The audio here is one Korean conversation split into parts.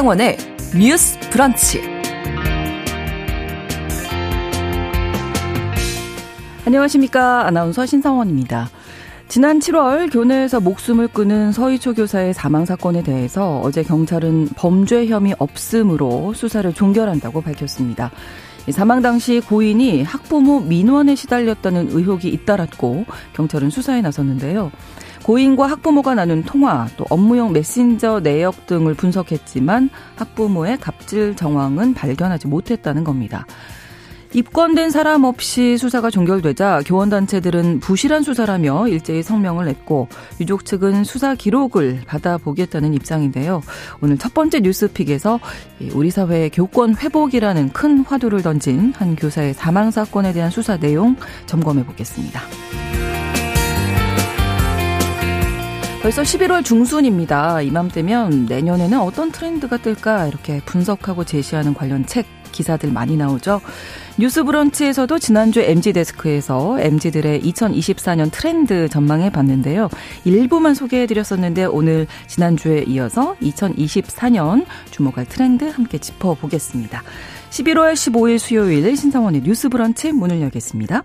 신성원의 뉴스 브런치. 안녕하십니까. 아나운서 신성원입니다. 지난 7월 교내에서 목숨을 끊은 서희초 교사의 사망 사건에 대해서 어제 경찰은 범죄 혐의 없음으로 수사를 종결한다고 밝혔습니다. 사망 당시 고인이 학부모 민원에 시달렸다는 의혹이 잇따랐고 경찰은 수사에 나섰는데요. 고인과 학부모가 나눈 통화, 또 업무용 메신저 내역 등을 분석했지만 학부모의 갑질 정황은 발견하지 못했다는 겁니다. 입건된 사람 없이 수사가 종결되자 교원단체들은 부실한 수사라며 일제히 성명을 냈고 유족 측은 수사 기록을 받아보겠다는 입장인데요. 오늘 첫 번째 뉴스픽에서 우리 사회의 교권 회복이라는 큰 화두를 던진 한 교사의 사망 사건에 대한 수사 내용 점검해 보겠습니다. 벌써 11월 중순입니다. 이맘때면 내년에는 어떤 트렌드가 뜰까 이렇게 분석하고 제시하는 관련 책 기사들 많이 나오죠. 뉴스 브런치에서도 지난주 MG 데스크에서 MG들의 2024년 트렌드 전망해 봤는데요. 일부만 소개해 드렸었는데 오늘 지난주에 이어서 2024년 주목할 트렌드 함께 짚어 보겠습니다. 11월 15일 수요일 신성원의 뉴스 브런치 문을 열겠습니다.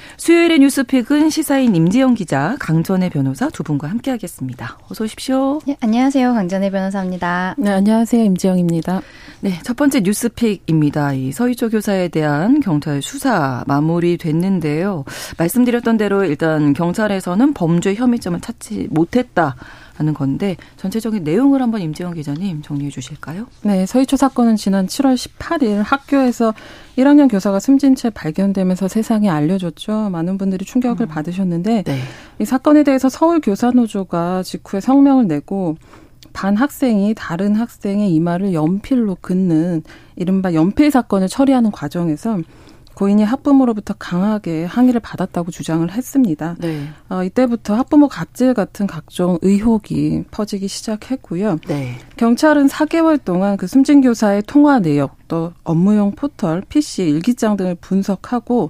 수요일의 뉴스픽은 시사인 임지영 기자, 강전의 변호사 두 분과 함께하겠습니다. 어서 오십시오. 네, 안녕하세요. 강전의 변호사입니다. 네, 안녕하세요. 임지영입니다. 네, 첫 번째 뉴스픽입니다. 이 서희조 교사에 대한 경찰 수사 마무리됐는데요. 말씀드렸던 대로 일단 경찰에서는 범죄 혐의점을 찾지 못했다. 하는 건데 전체적인 내용을 한번 임재원 기자님 정리해 주실까요? 네, 서희초 사건은 지난 7월 18일 학교에서 1학년 교사가 숨진 채 발견되면서 세상에 알려졌죠. 많은 분들이 충격을 음. 받으셨는데 네. 이 사건에 대해서 서울 교사노조가 직후에 성명을 내고 반 학생이 다른 학생의 이마를 연필로 긋는 이른바 연필 사건을 처리하는 과정에서 고인이 학부모로부터 강하게 항의를 받았다고 주장을 했습니다. 네. 어, 이때부터 학부모 갑질 같은 각종 의혹이 퍼지기 시작했고요. 네. 경찰은 4개월 동안 그 숨진 교사의 통화 내역 또 업무용 포털, PC, 일기장 등을 분석하고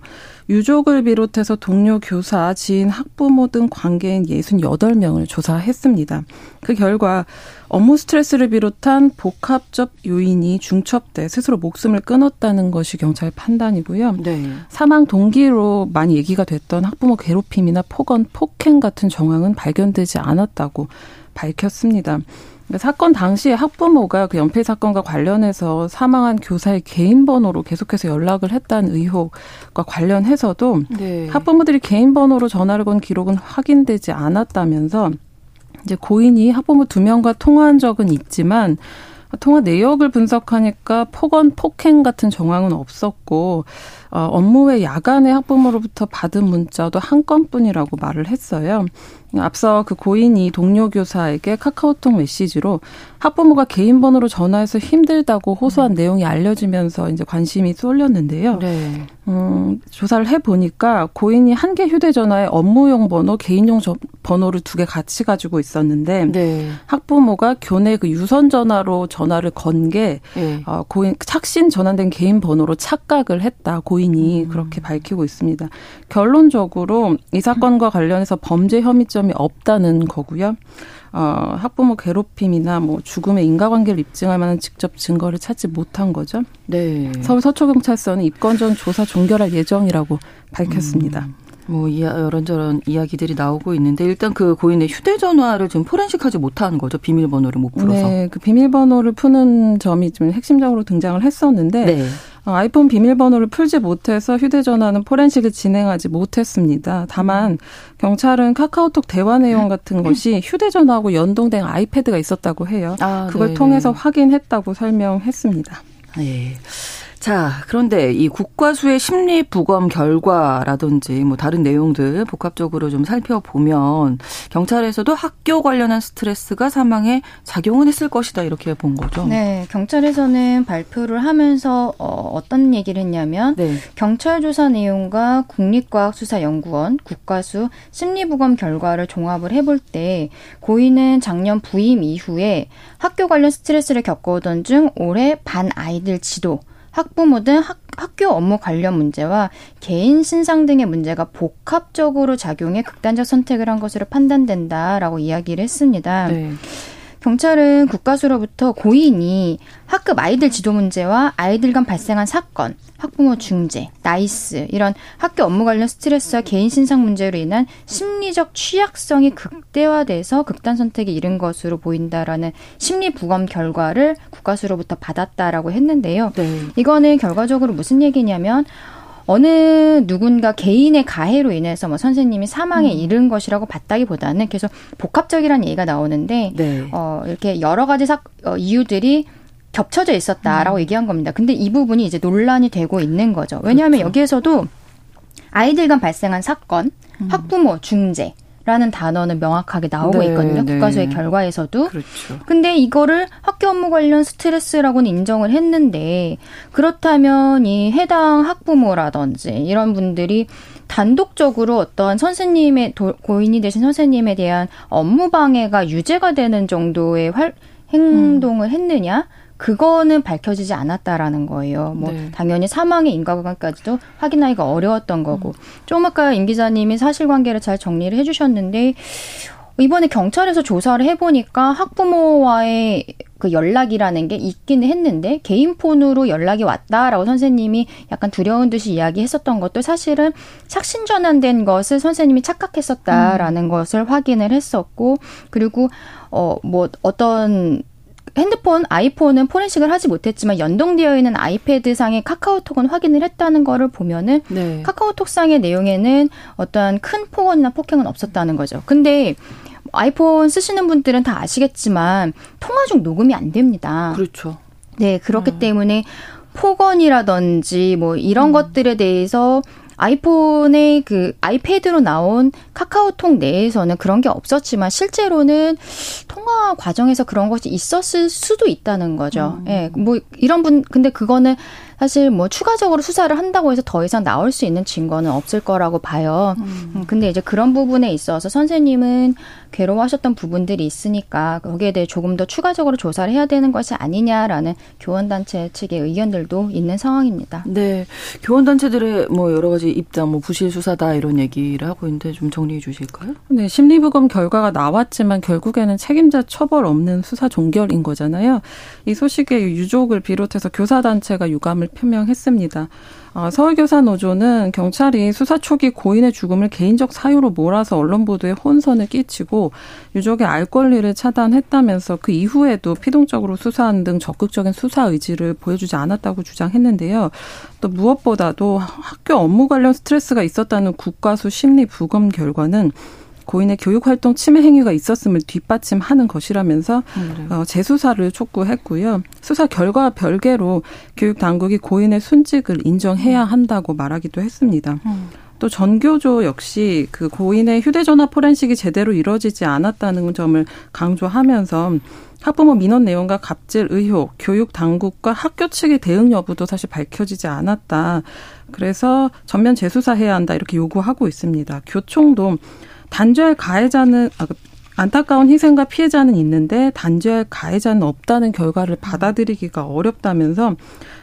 유족을 비롯해서 동료 교사, 지인, 학부모 등 관계인 68명을 조사했습니다. 그 결과 업무 스트레스를 비롯한 복합적 요인이 중첩돼 스스로 목숨을 끊었다는 것이 경찰 판단이고요. 네. 사망 동기로 많이 얘기가 됐던 학부모 괴롭힘이나 폭언, 폭행 같은 정황은 발견되지 않았다고 밝혔습니다. 사건 당시에 학부모가 그 연필 사건과 관련해서 사망한 교사의 개인 번호로 계속해서 연락을 했다는 의혹과 관련해서도 네. 학부모들이 개인 번호로 전화를 건 기록은 확인되지 않았다면서 이제 고인이 학부모 두 명과 통화한 적은 있지만 통화 내역을 분석하니까 폭언, 폭행 같은 정황은 없었고 어, 업무 외 야간에 학부모로부터 받은 문자도 한 건뿐이라고 말을 했어요. 앞서 그 고인이 동료 교사에게 카카오톡 메시지로 학부모가 개인 번호로 전화해서 힘들다고 호소한 음. 내용이 알려지면서 이제 관심이 쏠렸는데요. 네. 음, 조사를 해 보니까 고인이 한 개 휴대전화에 업무용 번호, 개인용 저, 번호를 두 개 같이 가지고 있었는데 네. 학부모가 교내 그 유선 전화로 전화를 건게 네. 어, 고인 착신 전환된 개인 번호로 착각을 했다. 고인 이 음. 그렇게 밝히고 있습니다. 결론적으로 이 사건과 관련해서 범죄 혐의점이 없다는 거고요. 어, 학부모 괴롭힘이나 뭐 죽음의 인과관계를 입증할 만한 직접 증거를 찾지 못한 거죠. 네. 서울 서초경찰서는 입건 전 조사 종결할 예정이라고 밝혔습니다. 음. 뭐 이런저런 이야기들이 나오고 있는데 일단 그 고인의 휴대전화를 지금 포렌식하지 못한 거죠 비밀번호를 못 풀어서. 네, 그 비밀번호를 푸는 점이 좀 핵심적으로 등장을 했었는데 네. 어, 아이폰 비밀번호를 풀지 못해서 휴대전화는 포렌식을 진행하지 못했습니다. 다만 경찰은 카카오톡 대화 내용 같은 것이 휴대전화하고 연동된 아이패드가 있었다고 해요. 아, 그걸 네 통해서 확인했다고 설명했습니다. 예. 자, 그런데 이 국과수의 심리 부검 결과라든지 뭐 다른 내용들 복합적으로 좀 살펴보면 경찰에서도 학교 관련한 스트레스가 사망에 작용은 했을 것이다 이렇게 본 거죠. 네, 경찰에서는 발표를 하면서 어, 어떤 얘기를 했냐면 네. 경찰 조사 내용과 국립과학수사연구원 국과수 심리 부검 결과를 종합을 해볼 때 고인은 작년 부임 이후에 학교 관련 스트레스를 겪어오던 중 올해 반 아이들 지도 학부모 등 학, 학교 업무 관련 문제와 개인 신상 등의 문제가 복합적으로 작용해 극단적 선택을 한 것으로 판단된다라고 이야기를 했습니다. 네. 경찰은 국과수로부터 고인이 학급 아이들 지도 문제와 아이들 간 발생한 사건, 학부모 중재, 나이스 이런 학교 업무 관련 스트레스와 개인 신상 문제로 인한 심리적 취약성이 극대화돼서 극단 선택에 이른 것으로 보인다라는 심리 부검 결과를 국과수로부터 받았다라고 했는데요. 네. 이거는 결과적으로 무슨 얘기냐면 어느 누군가 개인의 가해로 인해서 뭐 선생님이 사망에 음. 이른 것이라고 봤다기보다는 계속 복합적이라는 얘기가 나오는데 네. 어 이렇게 여러 가지 사, 어, 이유들이 겹쳐져 있었다라고 음. 얘기한 겁니다. 근데 이 부분이 이제 논란이 되고 있는 거죠. 왜냐하면 그렇죠. 여기에서도 아이들 간 발생한 사건, 음. 학부모 중재, 라는 단어는 명확하게 나오고 네, 있거든요. 네. 국가수의 결과에서도. 그렇죠. 근데 이거를 학교 업무 관련 스트레스라고는 인정을 했는데 그렇다면 이 해당 학부모라든지 이런 분들이 단독적으로 어떤 선생님의 도, 고인이 되신 선생님에 대한 업무 방해가 유죄가 되는 정도의 활, 행동을 음. 했느냐? 그거는 밝혀지지 않았다라는 거예요. 뭐 네. 당연히 사망의 인과관까지도 확인하기가 어려웠던 거고. 음. 좀 아까 임 기자님이 사실관계를 잘 정리를 해주셨는데 이번에 경찰에서 조사를 해보니까 학부모와의 그 연락이라는 게 있기는 했는데 개인 폰으로 연락이 왔다라고 선생님이 약간 두려운 듯이 이야기했었던 것도 사실은 착신 전환된 것을 선생님이 착각했었다라는 음. 것을 확인을 했었고 그리고 어 뭐 어떤 핸드폰, 아이폰은 포렌식을 하지 못했지만 연동되어 있는 아이패드 상의 카카오톡은 확인을 했다는 거를 보면은 네. 카카오톡 상의 내용에는 어떠한 큰 폭언이나 폭행은 없었다는 거죠. 근데 아이폰 쓰시는 분들은 다 아시겠지만 통화 중 녹음이 안 됩니다. 그렇죠. 네, 그렇기 음. 때문에 폭언이라든지 뭐 이런 음. 것들에 대해서 아이폰의 그 아이패드로 나온 카카오톡 내에서는 그런 게 없었지만 실제로는 통화 과정에서 그런 것이 있었을 수도 있다는 거죠. 음. 예. 뭐 이런 분 근데 그거는 사실 뭐 추가적으로 수사를 한다고 해서 더 이상 나올 수 있는 증거는 없을 거라고 봐요. 음. 음. 근데 이제 그런 부분에 있어서 선생님은 괴로워하셨던 부분들이 있으니까 거기에 대해 조금 더 추가적으로 조사를 해야 되는 것이 아니냐라는 교원단체 측의 의견들도 있는 상황입니다. 네. 교원단체들의 뭐 여러 가지 입장, 뭐 부실 수사다 이런 얘기를 하고 있는데 좀 정리해 주실까요? 네. 심리부검 결과가 나왔지만 결국에는 책임자 처벌 없는 수사 종결인 거잖아요. 이 소식에 유족을 비롯해서 교사단체가 유감을 표명했습니다. 어, 서울교사 노조는 경찰이 수사 초기 고인의 죽음을 개인적 사유로 몰아서 언론 보도에 혼선을 끼치고 유족의 알 권리를 차단했다면서 그 이후에도 피동적으로 수사한 등 적극적인 수사 의지를 보여주지 않았다고 주장했는데요. 또 무엇보다도 학교 업무 관련 스트레스가 있었다는 국가수 심리 부검 결과는 고인의 교육활동 침해 행위가 있었음을 뒷받침하는 것이라면서 음, 네. 어, 재수사를 촉구했고요. 수사 결과와 별개로 교육 당국이 고인의 순직을 인정해야 한다고 말하기도 했습니다. 음. 또 전교조 역시 그 고인의 휴대전화 포렌식이 제대로 이루어지지 않았다는 점을 강조하면서 학부모 민원 내용과 갑질 의혹, 교육 당국과 학교 측의 대응 여부도 사실 밝혀지지 않았다. 그래서 전면 재수사해야 한다 이렇게 요구하고 있습니다. 교총도 단죄할 가해자는 아, 그 안타까운 희생과 피해자는 있는데 단죄할 가해자는 없다는 결과를 받아들이기가 어렵다면서 어,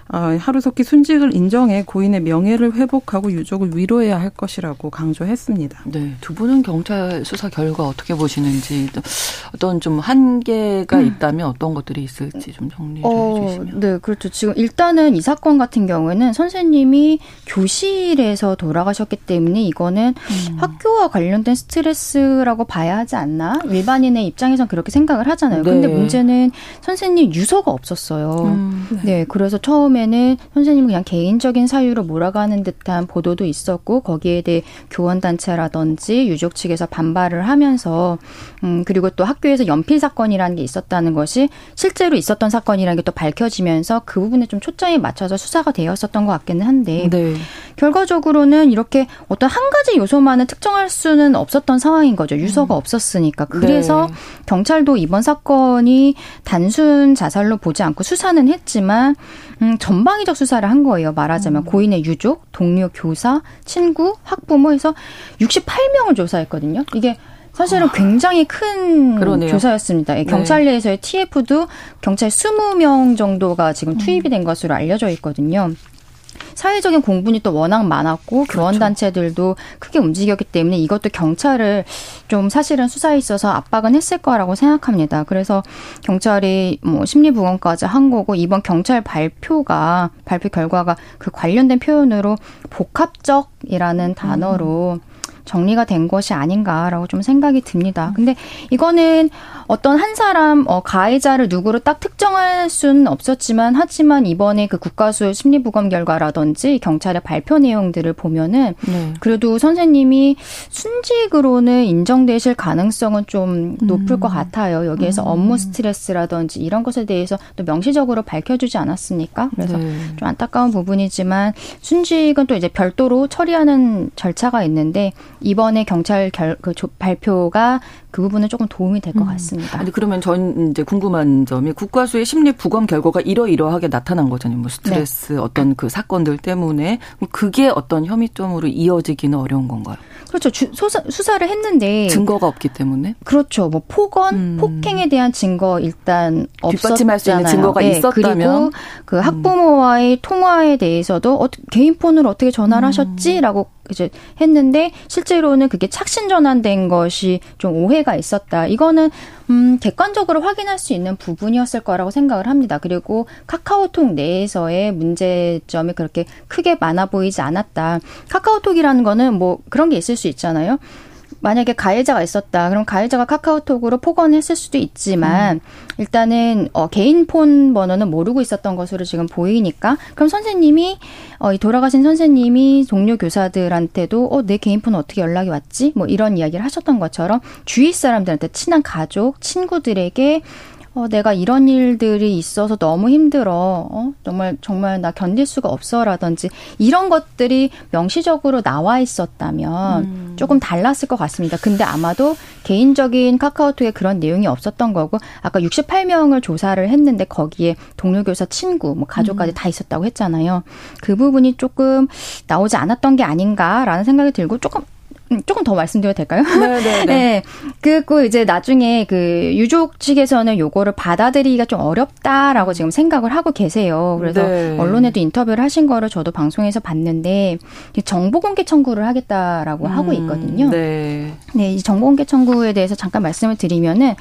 하루속히 순직을 인정해 고인의 명예를 회복하고 유족을 위로해야 할 것이라고 강조했습니다. 네, 두 분은 경찰 수사 결과 어떻게 보시는지 어떤 좀 한계가 음. 있다면 어떤 것들이 있을지 좀 정리해 어, 주시면. 네, 그렇죠. 지금 일단은 이 사건 같은 경우에는 선생님이 교실에서 돌아가셨기 때문에 이거는 음. 학교와 관련된 스트레스라고 봐야 하지 않나? 일반인의 입장에선 그렇게 생각을 하잖아요. 네. 근데 문제는 선생님 유서가 없었어요. 음. 네. 네, 그래서 처음에 처음에는 선생님 그냥 개인적인 사유로 몰아가는 듯한 보도도 있었고 거기에 대해 교원 단체라든지 유족 측에서 반발을 하면서 음 그리고 또 학교에서 연필 사건이라는 게 있었다는 것이 실제로 있었던 사건이라는 게 또 밝혀지면서 그 부분에 좀 초점이 맞춰서 수사가 되었었던 것 같기는 한데 네. 결과적으로는 이렇게 어떤 한 가지 요소만은 특정할 수는 없었던 상황인 거죠. 유서가 음. 없었으니까. 그래서 네. 경찰도 이번 사건이 단순 자살로 보지 않고 수사는 했지만 음, 전방위적 수사를 한 거예요. 말하자면 음. 고인의 유족, 동료 교사, 친구, 학부모 해서 68명을 조사했거든요. 이게 사실은 굉장히 큰 그러네요. 조사였습니다. 예, 경찰 네. 내에서의 TF도 경찰 20명 정도가 지금 투입이 된 것으로 알려져 있거든요. 사회적인 공분이 또 워낙 많았고 그렇죠. 교원 단체들도 크게 움직였기 때문에 이것도 경찰을 좀 사실은 수사에 있어서 압박은 했을 거라고 생각합니다. 그래서 경찰이 뭐 심리 부검까지 한 거고 이번 경찰 발표가 발표 결과가 그 관련된 표현으로 복합적이라는 단어로 음. 정리가 된 것이 아닌가라고 좀 생각이 듭니다. 근데 이거는 어떤 한 사람 어, 가해자를 누구로 딱 특정할 수는 없었지만 하지만 이번에 그 국가수 심리부검 결과라든지 경찰의 발표 내용들을 보면은 네. 그래도 선생님이 순직으로는 인정되실 가능성은 좀 높을 음. 것 같아요. 여기에서 음. 업무 스트레스라든지 이런 것에 대해서 또 명시적으로 밝혀주지 않았습니까? 그래서 네. 좀 안타까운 부분이지만 순직은 또 이제 별도로 처리하는 절차가 있는데 이번에 경찰 결, 그 발표가 그 부분은 조금 도움이 될것 음. 같습니다. 아니 그러면 전 이제 궁금한 점이 국과수의 심리 부검 결과가 이러이러하게 나타난 거잖아요. 뭐 스트레스 네. 어떤 그 사건들 때문에 그게 어떤 혐의점으로 이어지기는 어려운 건가요? 그렇죠. 주, 수사, 수사를 했는데 증거가 없기 때문에 그렇죠. 뭐 폭언, 음. 폭행에 대한 증거 일단 없었잖아요. 수 있는 증거가 네. 있었다면 그리고 그 학부모와의 음. 통화에 대해서도 어, 개인 폰으로 어떻게 전화를 음. 하셨지라고 이제 했는데 실제로는 그게 착신 전환된 것이 좀 오해가 있었다. 이거는 음 객관적으로 확인할 수 있는 부분이었을 거라고 생각을 합니다. 그리고 카카오톡 내에서의 문제점이 그렇게 크게 많아 보이지 않았다. 카카오톡이라는 거는 뭐 그런 게 있을 수 있잖아요. 만약에 가해자가 있었다. 그럼 가해자가 카카오톡으로 폭언했을 수도 있지만 음. 일단은 어, 개인 폰 번호는 모르고 있었던 것으로 지금 보이니까 그럼 선생님이 어, 이 돌아가신 선생님이 동료 교사들한테도 어, 내 개인 폰 어떻게 연락이 왔지? 뭐 이런 이야기를 하셨던 것처럼 주위 사람들한테 친한 가족, 친구들에게 어, 내가 이런 일들이 있어서 너무 힘들어. 어, 정말, 정말 나 견딜 수가 없어라든지 이런 것들이 명시적으로 나와 있었다면 음. 조금 달랐을 것 같습니다. 근데 아마도 개인적인 카카오톡에 그런 내용이 없었던 거고 아까 68명을 조사를 했는데 거기에 동료 교사 친구, 뭐 가족까지 음. 다 있었다고 했잖아요. 그 부분이 조금 나오지 않았던 게 아닌가라는 생각이 들고 조금 음, 조금 더 말씀드려도 될까요? 네네네. 네, 네. 네. 그리고 이제 나중에 그 유족 측에서는 요거를 받아들이기가 좀 어렵다라고 지금 생각을 하고 계세요. 그래서 네. 언론에도 인터뷰를 하신 거를 저도 방송에서 봤는데 정보 공개 청구를 하겠다라고 음, 하고 있거든요. 네. 네, 이 정보 공개 청구에 대해서 잠깐 말씀을 드리면은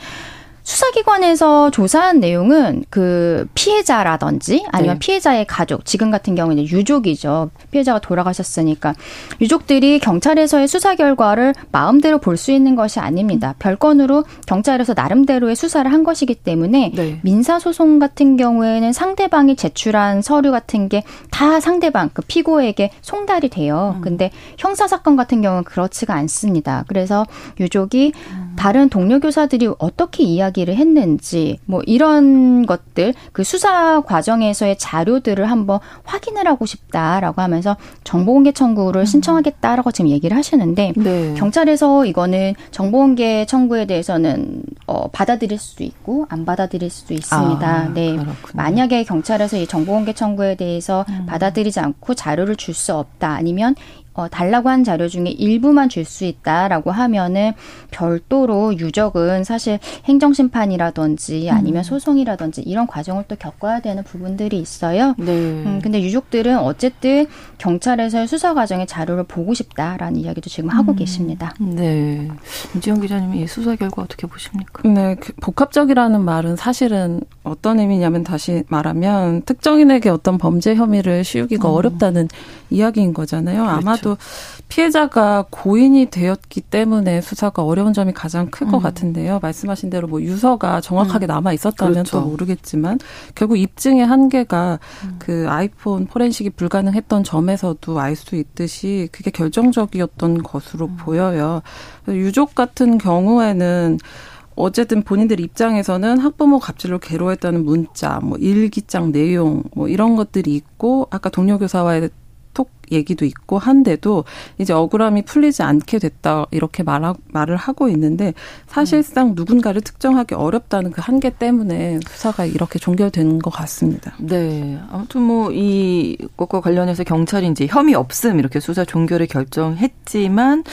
수사기관에서 조사한 내용은 그 피해자라든지 아니면 네. 피해자의 가족, 지금 같은 경우는 유족이죠. 피해자가 돌아가셨으니까 유족들이 경찰에서의 수사 결과를 마음대로 볼 수 있는 것이 아닙니다. 별건으로 경찰에서 나름대로의 수사를 한 것이기 때문에 네. 민사 소송 같은 경우에는 상대방이 제출한 서류 같은 게 다 상대방 그 피고에게 송달이 돼요. 음. 근데 형사 사건 같은 경우는 그렇지가 않습니다. 그래서 유족이 음. 다른 동료 교사들이 어떻게 이야기 이야기를 했는지 뭐 이런 것들 그 수사 과정에서의 자료들을 한번 확인을 하고 싶다라고 하면서 정보공개 청구를 음. 신청하겠다라고 지금 얘기를 하시는데 네. 경찰에서 이거는 정보공개 청구에 대해서는 어 받아들일 수도 있고 안 받아들일 수도 있습니다. 아, 네. 그렇군요. 만약에 경찰에서 이 정보공개 청구에 대해서 음. 받아들이지 않고 자료를 줄 수 없다 아니면 어, 달라고 한 자료 중에 일부만 줄 수 있다라고 하면은 별도로 유적은 사실 행정심판이라든지 아니면 음. 소송이라든지 이런 과정을 또 겪어야 되는 부분들이 있어요. 네. 음, 근데 유족들은 어쨌든 경찰에서의 수사 과정의 자료를 보고 싶다라는 이야기도 지금 하고 음. 계십니다. 네. 임지영 기자님 이 수사 결과 어떻게 보십니까? 네. 그 복합적이라는 말은 사실은 어떤 의미냐면 다시 말하면 특정인에게 어떤 범죄 혐의를 씌우기가 음. 어렵다는 이야기인 거잖아요. 그렇죠. 아마도 피해자가 고인이 되었기 때문에 수사가 어려운 점이 가장 클것 음. 같은데요. 말씀하신 대로 뭐 유서가 정확하게 음. 남아 있었다면 그렇죠. 또 모르겠지만 결국 입증의 한계가 음. 그 아이폰 포렌식이 불가능했던 점에서도 알 수 있듯이 그게 결정적이었던 것으로 음. 보여요. 유족 같은 경우에는 어쨌든 본인들 입장에서는 학부모 갑질로 괴로웠다는 문자, 뭐 일기장 내용, 뭐 이런 것들이 있고 아까 동료 교사와의 톡 얘기도 있고 한데도 이제 억울함이 풀리지 않게 됐다 이렇게 말하, 말을 하고 있는데 사실상 누군가를 특정하기 어렵다는 그 한계 때문에 수사가 이렇게 종결되는 것 같습니다. 네. 아무튼 뭐 이 것과 관련해서 경찰이 이제 혐의 없음 이렇게 수사 종결을 결정했지만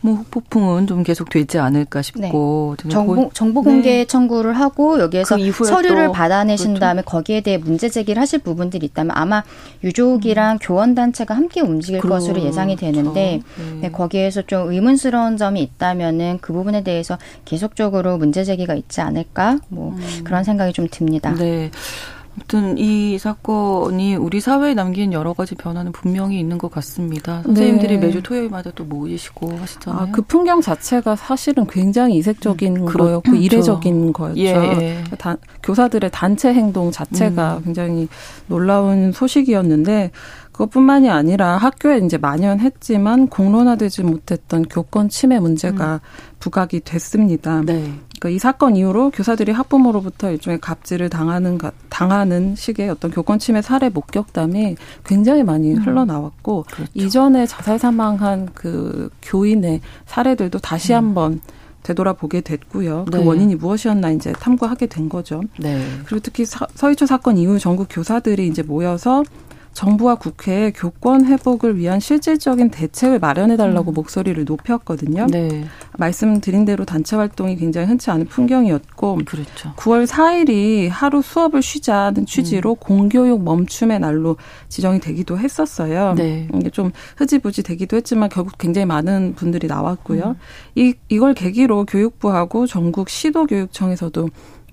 뭐 후폭풍은 좀 계속 되지 않을까 싶고 네. 정보, 정보 공개 네. 청구를 하고 여기에서 그 서류를 받아내신 그렇죠. 다음에 거기에 대해 문제 제기를 하실 부분들이 있다면 아마 유족이랑 음. 교원 단체가 함께 함께 움직일 그렇죠. 것으로 예상이 되는데 네. 네, 거기에서 좀 의문스러운 점이 있다면은 그 부분에 대해서 계속적으로 문제 제기가 있지 않을까 뭐 음. 그런 생각이 좀 듭니다. 네. 아무튼 이 사건이 우리 사회에 남긴 여러 가지 변화는 분명히 있는 것 같습니다. 선생님들이 네. 매주 토요일마다 또 모이시고 하시잖아요. 아, 그 풍경 자체가 사실은 굉장히 이색적인 음, 거였고 그렇죠. 이례적인 거였죠. 예, 예. 다, 교사들의 단체 행동 자체가 음. 굉장히 놀라운 소식이었는데 그것뿐만이 아니라 학교에 이제 만연했지만 공론화되지 못했던 교권 침해 문제가 음. 부각이 됐습니다. 네. 그러니까 이 사건 이후로 교사들이 학부모로부터 일종의 갑질을 당하는 당하는 식의 어떤 교권 침해 사례 목격담이 굉장히 많이 음. 흘러나왔고 그렇죠. 이전에 자살 사망한 그 교인의 사례들도 다시 음. 한번 되돌아보게 됐고요. 그 네. 그 원인이 무엇이었나 이제 탐구하게 된 거죠. 네. 그리고 특히 서희초 사건 이후 전국 교사들이 이제 모여서 정부와 국회에 교권 회복을 위한 실질적인 대책을 마련해 달라고 음. 목소리를 높였거든요. 네. 말씀드린 대로 단체 활동이 굉장히 흔치 않은 풍경이었고 그렇죠. 9월 4일이 하루 수업을 쉬자는 취지로 음. 공교육 멈춤의 날로 지정이 되기도 했었어요. 네. 이게 좀 흐지부지 되기도 했지만 결국 굉장히 많은 분들이 나왔고요. 음. 이 이걸 계기로 교육부하고 전국 시도교육청에서도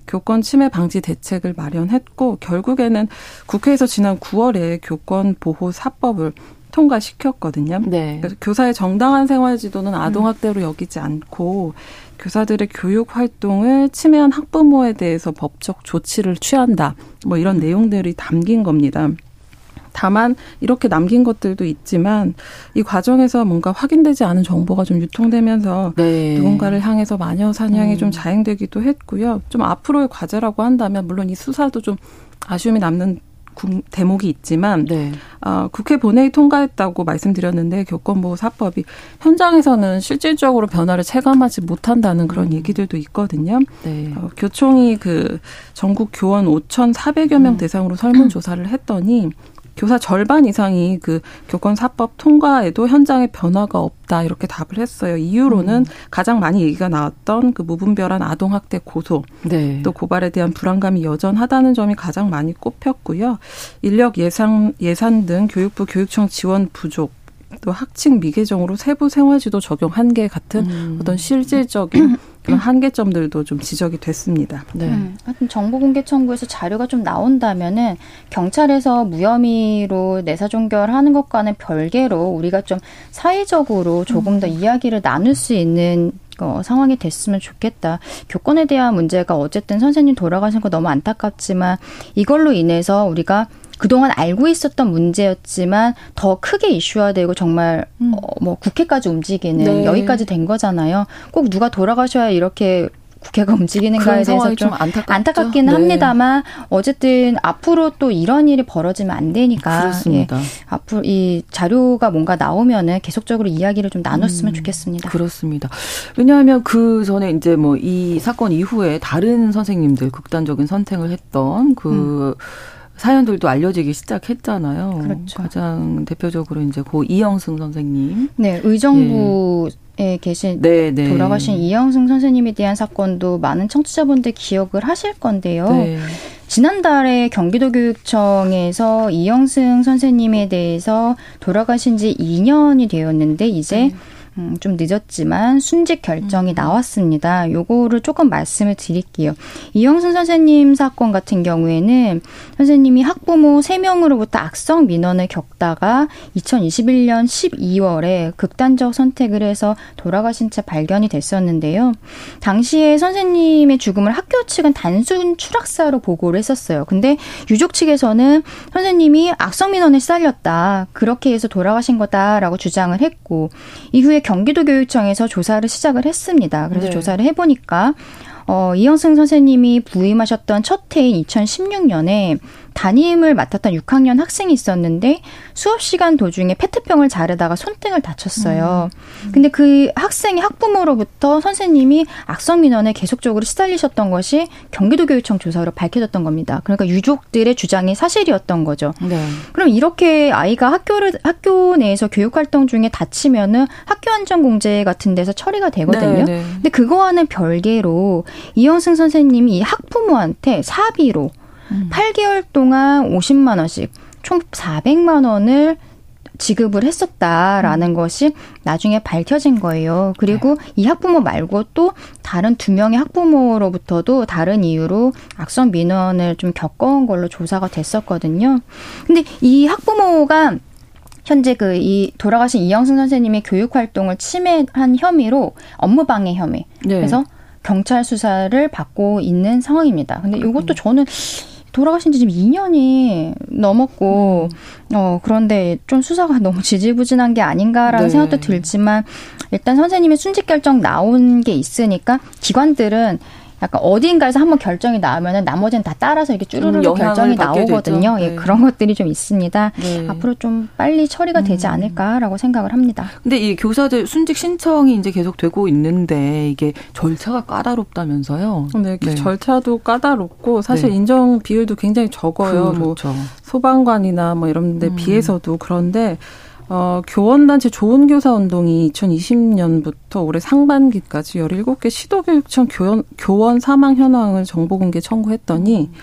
교권 침해 방지 대책을 마련했고 결국에는 국회에서 지난 9월에 교권 보호 사법을 통과시켰거든요. 네. 그래서 교사의 정당한 생활 지도는 아동 학대로 여기지 않고 교사들의 교육 활동을 침해한 학부모에 대해서 법적 조치를 취한다. 뭐 이런 내용들이 담긴 겁니다. 다만 이렇게 남긴 것들도 있지만 이 과정에서 뭔가 확인되지 않은 정보가 좀 유통되면서 네. 누군가를 향해서 마녀 사냥이 음. 좀 자행되기도 했고요. 좀 앞으로의 과제라고 한다면 물론 이 수사도 좀 아쉬움이 남는 대목이 있지만 네. 어, 국회 본회의 통과했다고 말씀드렸는데 교권보호 사법이 현장에서는 실질적으로 변화를 체감하지 못한다는 그런 음. 얘기들도 있거든요. 네. 어, 교총이 그 전국 교원 5,400여 명 음. 대상으로 설문조사를 했더니 교사 절반 이상이 그 교권 사법 통과에도 현장에 변화가 없다 이렇게 답을 했어요. 이유로는 음. 가장 많이 얘기가 나왔던 그 무분별한 아동 학대 고소, 네. 또 고발에 대한 불안감이 여전하다는 점이 가장 많이 꼽혔고요. 인력 예산 예산 등 교육부 교육청 지원 부족 또 학칙 미개정으로 세부 생활지도 적용 한계 같은 음. 어떤 실질적인 그런 한계점들도 좀 지적이 됐습니다. 네. 음, 하여튼 정보 공개 청구에서 자료가 좀 나온다면은 경찰에서 무혐의로 내사 종결하는 것과는 별개로 우리가 좀 사회적으로 조금 더 음. 이야기를 나눌 수 있는 어, 상황이 됐으면 좋겠다. 교권에 대한 문제가 어쨌든 선생님 돌아가신 거 너무 안타깝지만 이걸로 인해서 우리가 그동안 알고 있었던 문제였지만 더 크게 이슈화되고 정말 음. 어, 뭐 국회까지 움직이는 네. 여기까지 된 거잖아요. 꼭 누가 돌아가셔야 이렇게 국회가 움직이는가에 대해서 좀 안타깝, 기는 네. 합니다만 어쨌든 앞으로 또 이런 일이 벌어지면 안 되니까 그렇습니다. 예, 앞으로 이 자료가 뭔가 나오면은 계속적으로 이야기를 좀 나눴으면 음, 좋겠습니다. 그렇습니다. 왜냐하면 그 전에 이제 뭐 이 사건 이후에 다른 선생님들 극단적인 선택을 했던 그 음. 사연들도 알려지기 시작했잖아요. 그렇죠. 가장 대표적으로 이제 고 이영승 선생님. 네, 의정부 에 계신 네, 네. 돌아가신 이영승 선생님에 대한 사건도 많은 청취자분들 기억을 하실 건데요. 네. 지난달에 경기도교육청에서 이영승 선생님에 대해서 돌아가신 지 2년이 되었는데 이제 네. 음, 좀 늦었지만 순직 결정이 음. 나왔습니다. 요거를 조금 말씀을 드릴게요. 이영순 선생님 사건 같은 경우에는 선생님이 학부모 3명으로부터 악성 민원을 겪다가 2021년 12월에 극단적 선택을 해서 돌아가신 채 발견이 됐었는데요. 당시에 선생님의 죽음을 학교 측은 단순 추락사로 보고를 했었어요. 근데 유족 측에서는 선생님이 악성 민원에 시달렸다. 그렇게 해서 돌아가신 거다라고 주장을 했고 이후에 경기도 교육청에서 조사를 시작을 했습니다. 그래서 네. 조사를 해보니까 어, 이영승 선생님이 부임하셨던 첫 해인 2016년에 담임을 맡았던 6학년 학생이 있었는데 수업 시간 도중에 페트병을 자르다가 손등을 다쳤어요. 음. 근데 그 학생의 학부모로부터 선생님이 악성 민원에 계속적으로 시달리셨던 것이 경기도 교육청 조사로 밝혀졌던 겁니다. 그러니까 유족들의 주장이 사실이었던 거죠. 네. 그럼 이렇게 아이가 학교를 학교 내에서 교육 활동 중에 다치면은 학교 안전 공제 같은 데서 처리가 되거든요. 네, 네. 근데 그거와는 별개로 이영승 선생님이 이 학부모한테 사비로 음. 8개월 동안 50만 원씩 총 400만 원을 지급을 했었다라는 음. 것이 나중에 밝혀진 거예요. 그리고 네. 이 학부모 말고 또 다른 두 명의 학부모로부터도 다른 이유로 악성 민원을 좀 겪어온 걸로 조사가 됐었거든요. 근데 이 학부모가 현재 그 이 돌아가신 이영승 선생님의 교육 활동을 침해한 혐의로 업무방해 혐의. 네. 그래서 경찰 수사를 받고 있는 상황입니다. 근데 이것도 저는 돌아가신 지 지금 2년이 넘었고, 음. 어, 그런데 좀 수사가 너무 지지부진한 게 아닌가라는 네. 생각도 들지만, 일단 선생님의 순직 결정 나온 게 있으니까 기관들은 약간 어딘가에서 한번 결정이 나오면은 나머지는 다 따라서 이렇게 쭈루루 음, 결정이 나오거든요. 예, 네. 예, 그런 것들이 좀 있습니다. 네. 앞으로 좀 빨리 처리가 되지 음. 않을까라고 생각을 합니다. 근데 이 교사들 순직 신청이 이제 계속 되고 있는데 이게 절차가 까다롭다면서요? 네, 네. 절차도 까다롭고 사실 네. 인정 비율도 굉장히 적어요. 뭐 그렇죠. 뭐 소방관이나 뭐 이런 데 음. 비해서도 그런데 어, 교원단체 좋은 교사 운동이 2020년부터 올해 상반기까지 17개 시도교육청 교원, 교원 사망 현황을 정보공개 청구했더니 음.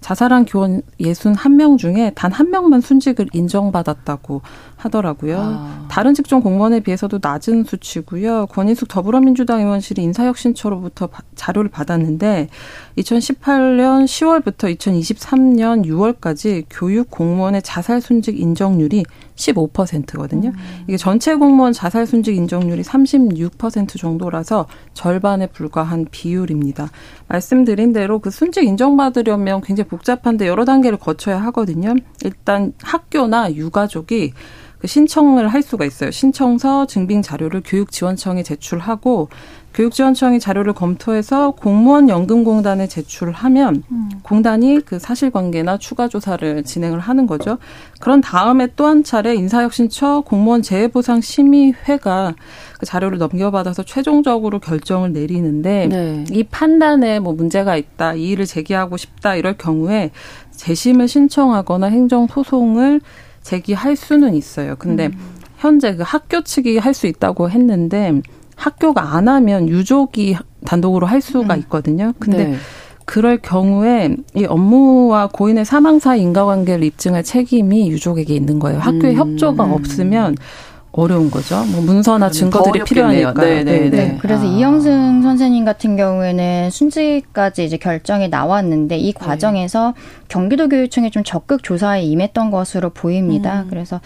자살한 교원 61명 중에 단 한 명만 순직을 인정받았다고 하더라고요. 아. 다른 직종 공무원에 비해서도 낮은 수치고요. 권인숙 더불어민주당 의원실이 인사혁신처로부터 자료를 받았는데 2018년 10월부터 2023년 6월까지 교육 공무원의 자살 순직 인정률이 15%거든요. 음. 이게 전체 공무원 자살 순직 인정률이 36% 정도라서 절반에 불과한 비율입니다. 말씀드린 대로 그 순직 인정받으려면 굉장히 복잡한데 여러 단계를 거쳐야 하거든요. 일단 학교나 유가족이 그 신청을 할 수가 있어요. 신청서, 증빙 자료를 교육지원청에 제출하고 교육지원청이 자료를 검토해서 공무원 연금공단에 제출을 하면 음. 공단이 그 사실관계나 추가 조사를 진행을 하는 거죠. 그런 다음에 또 한 차례 인사혁신처 공무원 재해보상 심의회가 그 자료를 넘겨받아서 최종적으로 결정을 내리는데 네. 이 판단에 뭐 문제가 있다, 이의를 제기하고 싶다 이럴 경우에 재심을 신청하거나 행정 소송을 제기할 수는 있어요. 근데 음. 현재 그 학교 측이 할 수 있다고 했는데 학교가 안 하면 유족이 단독으로 할 수가 음. 있거든요. 근데 네. 그럴 경우에 이 업무와 고인의 사망사 인과관계를 입증할 책임이 유족에게 있는 거예요. 학교의 음. 협조가 없으면 어려운 거죠. 뭐 문서나 증거들이 필요하니까. 네, 네, 네, 네. 그래서 아. 이영승 선생님 같은 경우에는 순직까지 이제 결정이 나왔는데 이 네. 과정에서 네. 경기도 교육청에 좀 적극 조사에 임했던 것으로 보입니다. 음. 그래서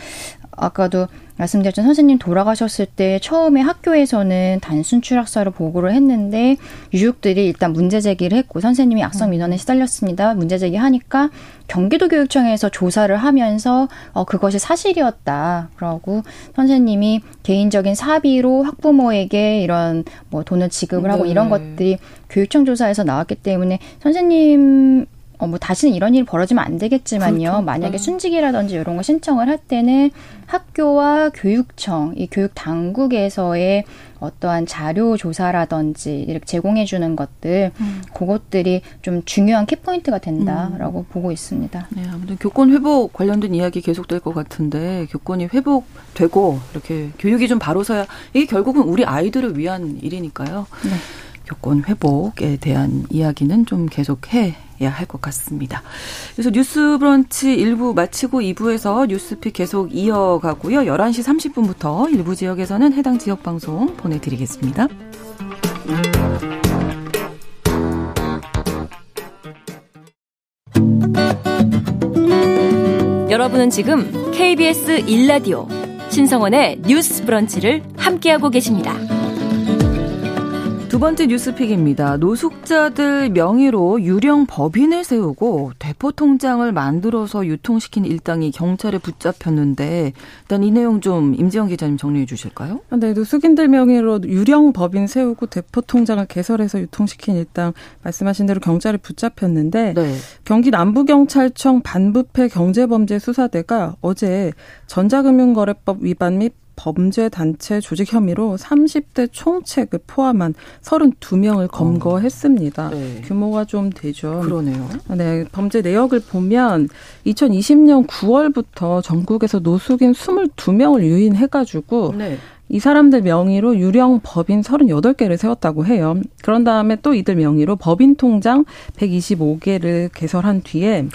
아까도 말씀드렸던 선생님 돌아가셨을 때 처음에 학교에서는 단순 추락사로 보고를 했는데 유족들이 일단 문제 제기를 했고 선생님이 악성 민원에 시달렸습니다. 문제 제기하니까 경기도 교육청에서 조사를 하면서 어 그것이 사실이었다. 그러고 선생님이 개인적인 사비로 학부모에게 이런 뭐 돈을 지급을 하고 네. 이런 것들이 교육청 조사에서 나왔기 때문에 선생님 어, 뭐 다시는 이런 일이 벌어지면 안 되겠지만요. 그렇죠. 만약에 네. 순직이라든지 이런 거 신청을 할 때는 학교와 교육청, 이 교육 당국에서의 어떠한 자료 조사라든지 이렇게 제공해 주는 것들, 음. 그것들이 좀 중요한 키포인트가 된다라고 음. 보고 있습니다. 네, 아무튼 교권 회복 관련된 이야기 계속될 것 같은데 교권이 회복되고 이렇게 교육이 좀 바로 서야 이게 결국은 우리 아이들을 위한 일이니까요. 네. 교권 회복에 대한 이야기는 좀 계속 해 할 것 같습니다. 그래서 뉴스 브런치 1부 마치고 2부에서 뉴스픽 계속 이어가고요. 11시 30분부터 일부 지역에서는 해당 지역 방송 보내드리겠습니다. 여러분은 지금 KBS 1라디오 신성원의 뉴스 브런치를 함께하고 계십니다. 두 번째 뉴스픽입니다. 노숙자들 명의로 유령 법인을 세우고 대포 통장을 만들어서 유통시킨 일당이 경찰에 붙잡혔는데 일단 이 내용 좀 임지영 기자님 정리해 주실까요? 네, 노숙인들 명의로 유령 법인 세우고 대포 통장을 개설해서 유통시킨 일당 말씀하신 대로 경찰에 붙잡혔는데 네. 경기 남부경찰청 반부패 경제범죄 수사대가 어제 전자금융거래법 위반 및 범죄 단체 조직 혐의로 30대 총책을 포함한 32명을 검거했습니다. 어. 네. 규모가 좀 되죠. 그러네요. 네, 범죄 내역을 보면 2020년 9월부터 전국에서 노숙인 22명을 유인해 가지고 네. 이 사람들 명의로 유령 법인 38개를 세웠다고 해요. 그런 다음에 또 이들 명의로 법인 통장 125개를 개설한 뒤에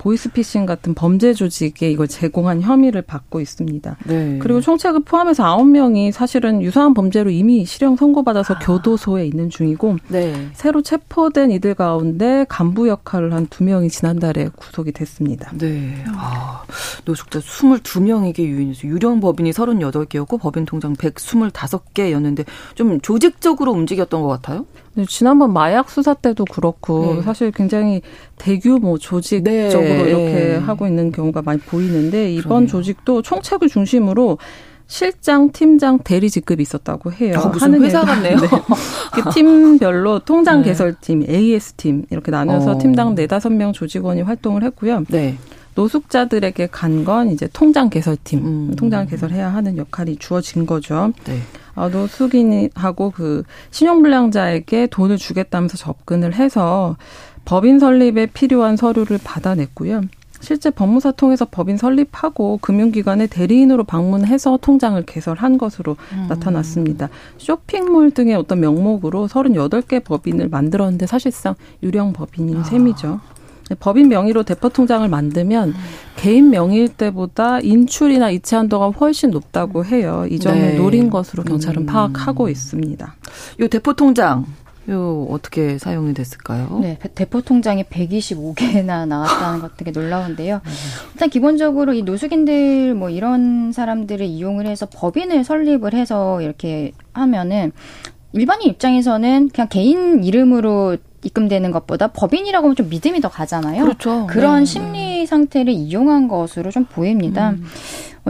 보이스피싱 같은 범죄 조직에 이걸 제공한 혐의를 받고 있습니다. 네. 그리고 총책을 포함해서 아홉 명이 사실은 유사한 범죄로 이미 실형 선고받아서 아. 교도소에 있는 중이고 네. 새로 체포된 이들 가운데 간부 역할을 한 두 명이 지난달에 구속이 됐습니다. 네. 아, 노숙자 22명에게 유인해서 유령 법인이 38개였고 법인 통장 125개였는데 좀 조직적으로 움직였던 것 같아요? 지난번 마약 수사 때도 그렇고 네. 사실 굉장히 대규모 조직적으로 네. 이렇게 하고 있는 경우가 많이 보이는데 이번 그러네요. 조직도 총책을 중심으로 실장, 팀장, 대리 직급이 있었다고 해요. 어, 무슨 회사 같네요. 네. 그 팀별로 통장 네. 개설팀, AS팀 이렇게 나눠서 어. 팀당 네다섯 명 조직원이 활동을 했고요. 네. 노숙자들에게 간 건 이제 통장 개설팀, 음. 통장 개설해야 하는 역할이 주어진 거죠. 네. 아, 노숙인하고 그 신용불량자에게 돈을 주겠다면서 접근을 해서 법인 설립에 필요한 서류를 받아냈고요. 실제 법무사 통해서 법인 설립하고 금융기관에 대리인으로 방문해서 통장을 개설한 것으로 음. 나타났습니다. 쇼핑몰 등의 어떤 명목으로 38개 법인을 만들었는데 사실상 유령 법인인 아. 셈이죠. 법인 명의로 대포 통장을 만들면 개인 명의일 때보다 인출이나 이체 한도가 훨씬 높다고 해요. 이 점을 네. 노린 것으로 경찰은 음. 파악하고 있습니다. 이 대포 통장 요 어떻게 사용이 됐을까요? 네, 대포 통장이 125개나 나왔다는 것 되게 놀라운데요. 일단 기본적으로 이 노숙인들 뭐 이런 사람들을 이용을 해서 법인을 설립을 해서 이렇게 하면은 일반인 입장에서는 그냥 개인 이름으로 입금되는 것보다 법인이라고 하면 좀 믿음이 더 가잖아요. 그렇죠. 그런 네. 심리 상태를 이용한 것으로 좀 보입니다. 음.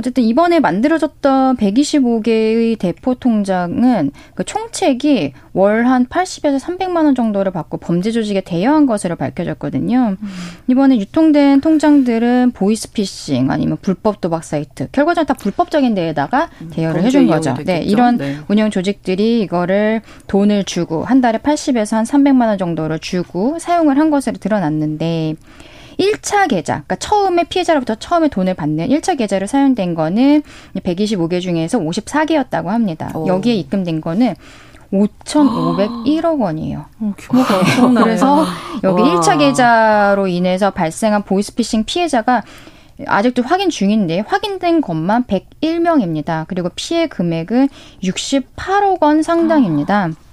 어쨌든 이번에 만들어졌던 125개의 대포 통장은 그 총책이 월 한 80에서 300만 원 정도를 받고 범죄 조직에 대여한 것으로 밝혀졌거든요. 음. 이번에 유통된 통장들은 보이스피싱 아니면 불법 도박 사이트 결과적으로 다 불법적인 데에다가 음, 대여를 해준 거죠. 네, 이런 네. 운영 조직들이 이거를 돈을 주고 한 달에 80에서 한 300만 원 정도를 주고 사용을 한 것으로 드러났는데 1차 계좌, 그러니까 처음에 피해자로부터 처음에 돈을 받는 1차 계좌를 사용된 거는 125개 중에서 54개였다고 합니다. 오. 여기에 입금된 거는 5,501억 원이에요. 어, 규모가 엄청나요. 그래서 여기 와. 1차 계좌로 인해서 발생한 보이스피싱 피해자가 아직도 확인 중인데 확인된 것만 101명입니다. 그리고 피해 금액은 68억 원 상당입니다. 아.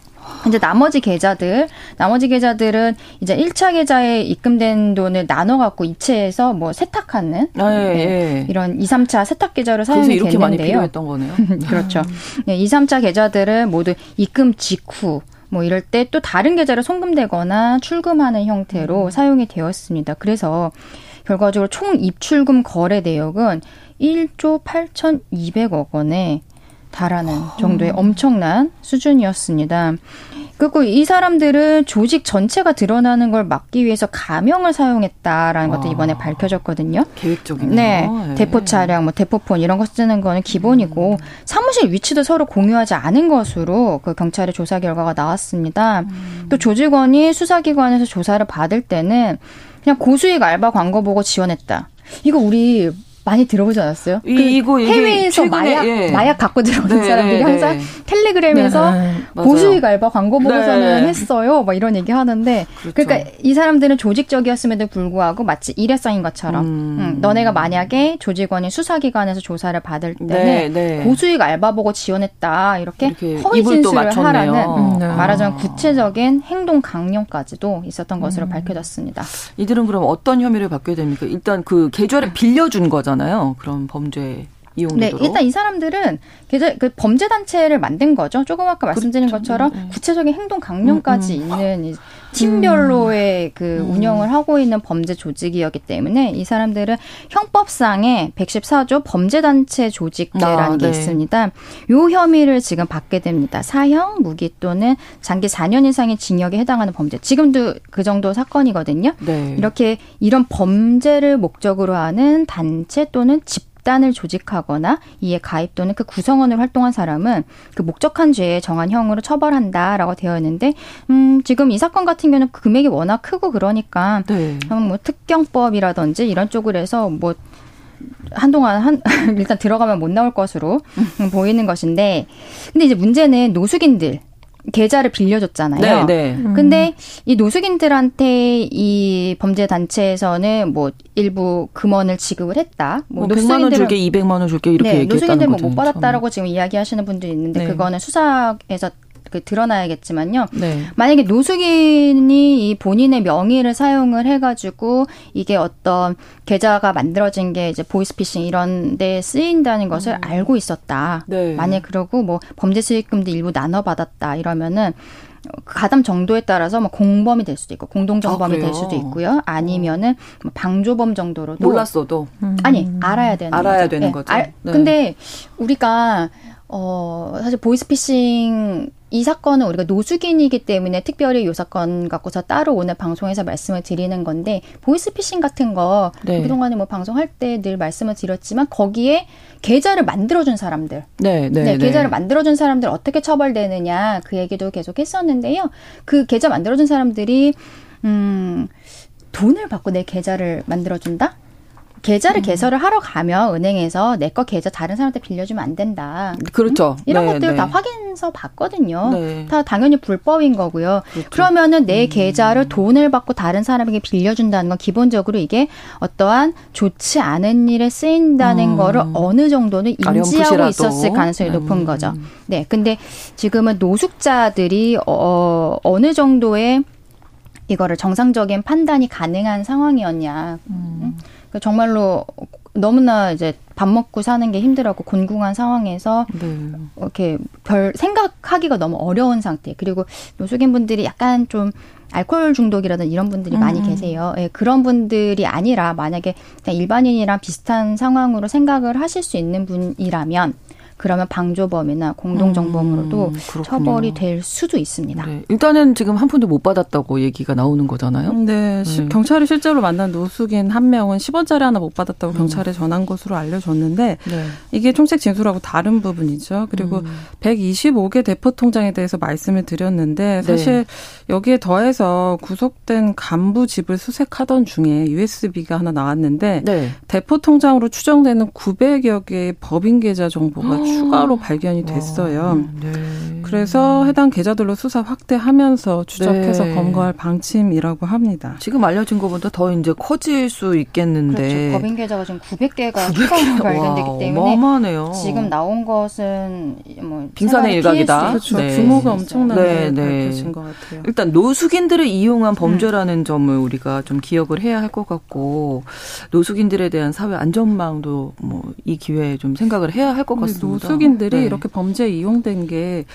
이제 나머지 계좌들, 나머지 계좌들은 이제 1차 계좌에 입금된 돈을 나눠 갖고 이체해서 뭐 세탁하는 아, 예, 네, 예. 이런 2, 3차 세탁 계좌로 사용이 이렇게 됐는데요. 많이 필요했던 거네요. 그렇죠. 네, 2, 3차 계좌들은 모두 입금 직후 뭐 이럴 때 또 다른 계좌로 송금되거나 출금하는 형태로 음. 사용이 되었습니다. 그래서 결과적으로 총 입출금 거래 내역은 1조 8,200억 원에 달하는 정도의 엄청난 수준이었습니다. 그리고 이 사람들은 조직 전체가 드러나는 걸 막기 위해서 가명을 사용했다라는 것도 이번에 아. 밝혀졌거든요. 계획적인 네, 네. 대포 차량, 뭐 대포폰 이런 거 쓰는 거는 기본이고 음. 사무실 위치도 서로 공유하지 않은 것으로 그 경찰의 조사 결과가 나왔습니다. 음. 또 조직원이 수사기관에서 조사를 받을 때는 그냥 고수익 알바 광고 보고 지원했다. 이거 우리 많이 들어보지 않았어요? 이, 그 이거 해외에서 마약 예. 마약 갖고 들어오는 네, 사람들이 네, 항상 네. 텔레그램에서 네, 보수익 알바 광고 보고서는 네. 했어요. 막 이런 얘기 하는데 그렇죠. 그러니까 이 사람들은 조직적이었음에도 불구하고 마치 일회성인 것처럼 음. 음, 너네가 만약에 조직원이 수사기관에서 조사를 받을 때는 네, 고수익 알바 보고 지원했다 이렇게, 이렇게 허위 진술을 하라는 음, 말하자면 구체적인 행동 강령까지도 있었던 것으로 음. 밝혀졌습니다. 이들은 그럼 어떤 혐의를 받게 됩니까? 일단 그 계좌를 빌려준 거잖아요. 거잖아요. 그런 범죄 이용도로. 네, 일단 이 사람들은 그 범죄 단체를 만든 거죠. 조금 아까 말씀드린 그렇죠. 것처럼 네. 구체적인 행동 강령까지 음, 음. 있는 팀별로의 그 음. 운영을 하고 있는 범죄 조직이었기 때문에 이 사람들은 형법상의 114조 범죄단체 조직죄라는 아, 게 네. 있습니다. 요 혐의를 지금 받게 됩니다. 사형, 무기 또는 장기 4년 이상의 징역에 해당하는 범죄. 지금도 그 정도 사건이거든요. 네. 이렇게 이런 범죄를 목적으로 하는 단체 또는 집 집단을 조직하거나 이에 가입 또는 그 구성원을 활동한 사람은 그 목적한 죄에 정한 형으로 처벌한다라고 되어 있는데 음 지금 이 사건 같은 경우는 금액이 워낙 크고 그러니까 네. 뭐 특경법이라든지 이런 쪽으로 해서 뭐 한동안 한 일단 들어가면 못 나올 것으로 음. 보이는 것인데 근데 이제 문제는 노숙인들 계좌를 빌려줬잖아요. 네, 네. 음. 근데 이 노숙인들한테 이 범죄 단체에서는 뭐 일부 금원을 지급을 했다. 뭐, 뭐 100만 원 줄게, 200만 원 줄게 이렇게 네, 노숙인들 뭐 못 받았다라고 지금 이야기하시는 분들이 있는데 네. 그거는 수사에서 그 드러나야겠지만요. 네. 만약에 노숙인이 이 본인의 명의를 사용을 해가지고 이게 어떤 계좌가 만들어진 게 이제 보이스피싱 이런 데 쓰인다는 것을 음. 알고 있었다. 네. 만약 그러고 뭐 범죄 수익금도 일부 나눠 받았다 이러면은 가담 정도에 따라서 뭐 공범이 될 수도 있고 공동 정범이 아, 될 수도 있고요. 아니면은 뭐 방조범 정도로도 몰랐어도 아니 알아야 되는 알아야 거죠. 되는 네. 거죠. 알, 네. 근데 우리가 어 사실 보이스피싱 이 사건은 우리가 노숙인이기 때문에 특별히 요 사건 갖고서 따로 오늘 방송에서 말씀을 드리는 건데 보이스피싱 같은 거 네. 그동안에 뭐 방송할 때 늘 말씀을 드렸지만 거기에 계좌를 만들어준 사람들, 네, 네, 네, 계좌를 만들어준 사람들 어떻게 처벌되느냐 그 얘기도 계속 했었는데요. 그 계좌 만들어준 사람들이 음 돈을 받고 내 계좌를 만들어준다? 계좌를 음. 개설을 하러 가면 은행에서 내 거 계좌 다른 사람한테 빌려주면 안 된다. 그렇죠. 음? 이런 네, 것들 네. 다 확인서 받거든요. 네. 다 당연히 불법인 거고요. 그렇죠. 그러면은 내 음. 계좌를 돈을 받고 다른 사람에게 빌려준다는 건 기본적으로 이게 어떠한 좋지 않은 일에 쓰인다는 음. 거를 어느 정도는 인지하고 있었을 가능성이 높은 음. 거죠. 네. 근데 지금은 노숙자들이 어, 어느 정도의 이거를 정상적인 판단이 가능한 상황이었냐. 음. 그 정말로 너무나 이제 밥 먹고 사는 게 힘들었고 곤궁한 상황에서 네. 이렇게 별 생각하기가 너무 어려운 상태. 그리고 노숙인 분들이 약간 좀 알코올 중독이라든 이런 분들이 음. 많이 계세요. 예, 그런 분들이 아니라 만약에 그냥 일반인이랑 비슷한 상황으로 생각을 하실 수 있는 분이라면 그러면 방조범이나 공동정범으로도 음, 처벌이 될 수도 있습니다. 네. 일단은 지금 한 푼도 못 받았다고 얘기가 나오는 거잖아요. 네. 네. 경찰이 실제로 만난 노숙인 한 명은 10원짜리 하나 못 받았다고 음. 경찰에 전한 것으로 알려졌는데 네. 이게 총책 진술하고 다른 부분이죠. 그리고 음. 125개 대포 통장에 대해서 말씀을 드렸는데 네. 사실 여기에 더해서 구속된 간부 집을 수색하던 중에 USB가 하나 나왔는데 네. 대포 통장으로 추정되는 900여 개의 법인 계좌 정보가 추가로 발견이 됐어요. 네. 그래서 해당 계좌들로 수사 확대하면서 추적해서 네. 검거할 방침이라고 합니다. 지금 알려진 것보다 더 이제 커질 수 있겠는데. 그렇죠. 법인 계좌가 지금 900개가 추가로 발견되기 때문에 어마어마하네요. 지금 나온 것은 뭐 빙산의 일각이다. 그렇죠. 네. 규모가 엄청나게 네, 네. 밝혀진 것 같아요. 일단 노숙인들을 이용한 범죄라는 음. 점을 우리가 좀 기억을 해야 할 것 같고 노숙인들에 대한 사회 안전망도 뭐 이 기회에 좀 생각을 해야 할 것 같습니다. 노숙인들이 네. 이렇게 범죄에 이용된 게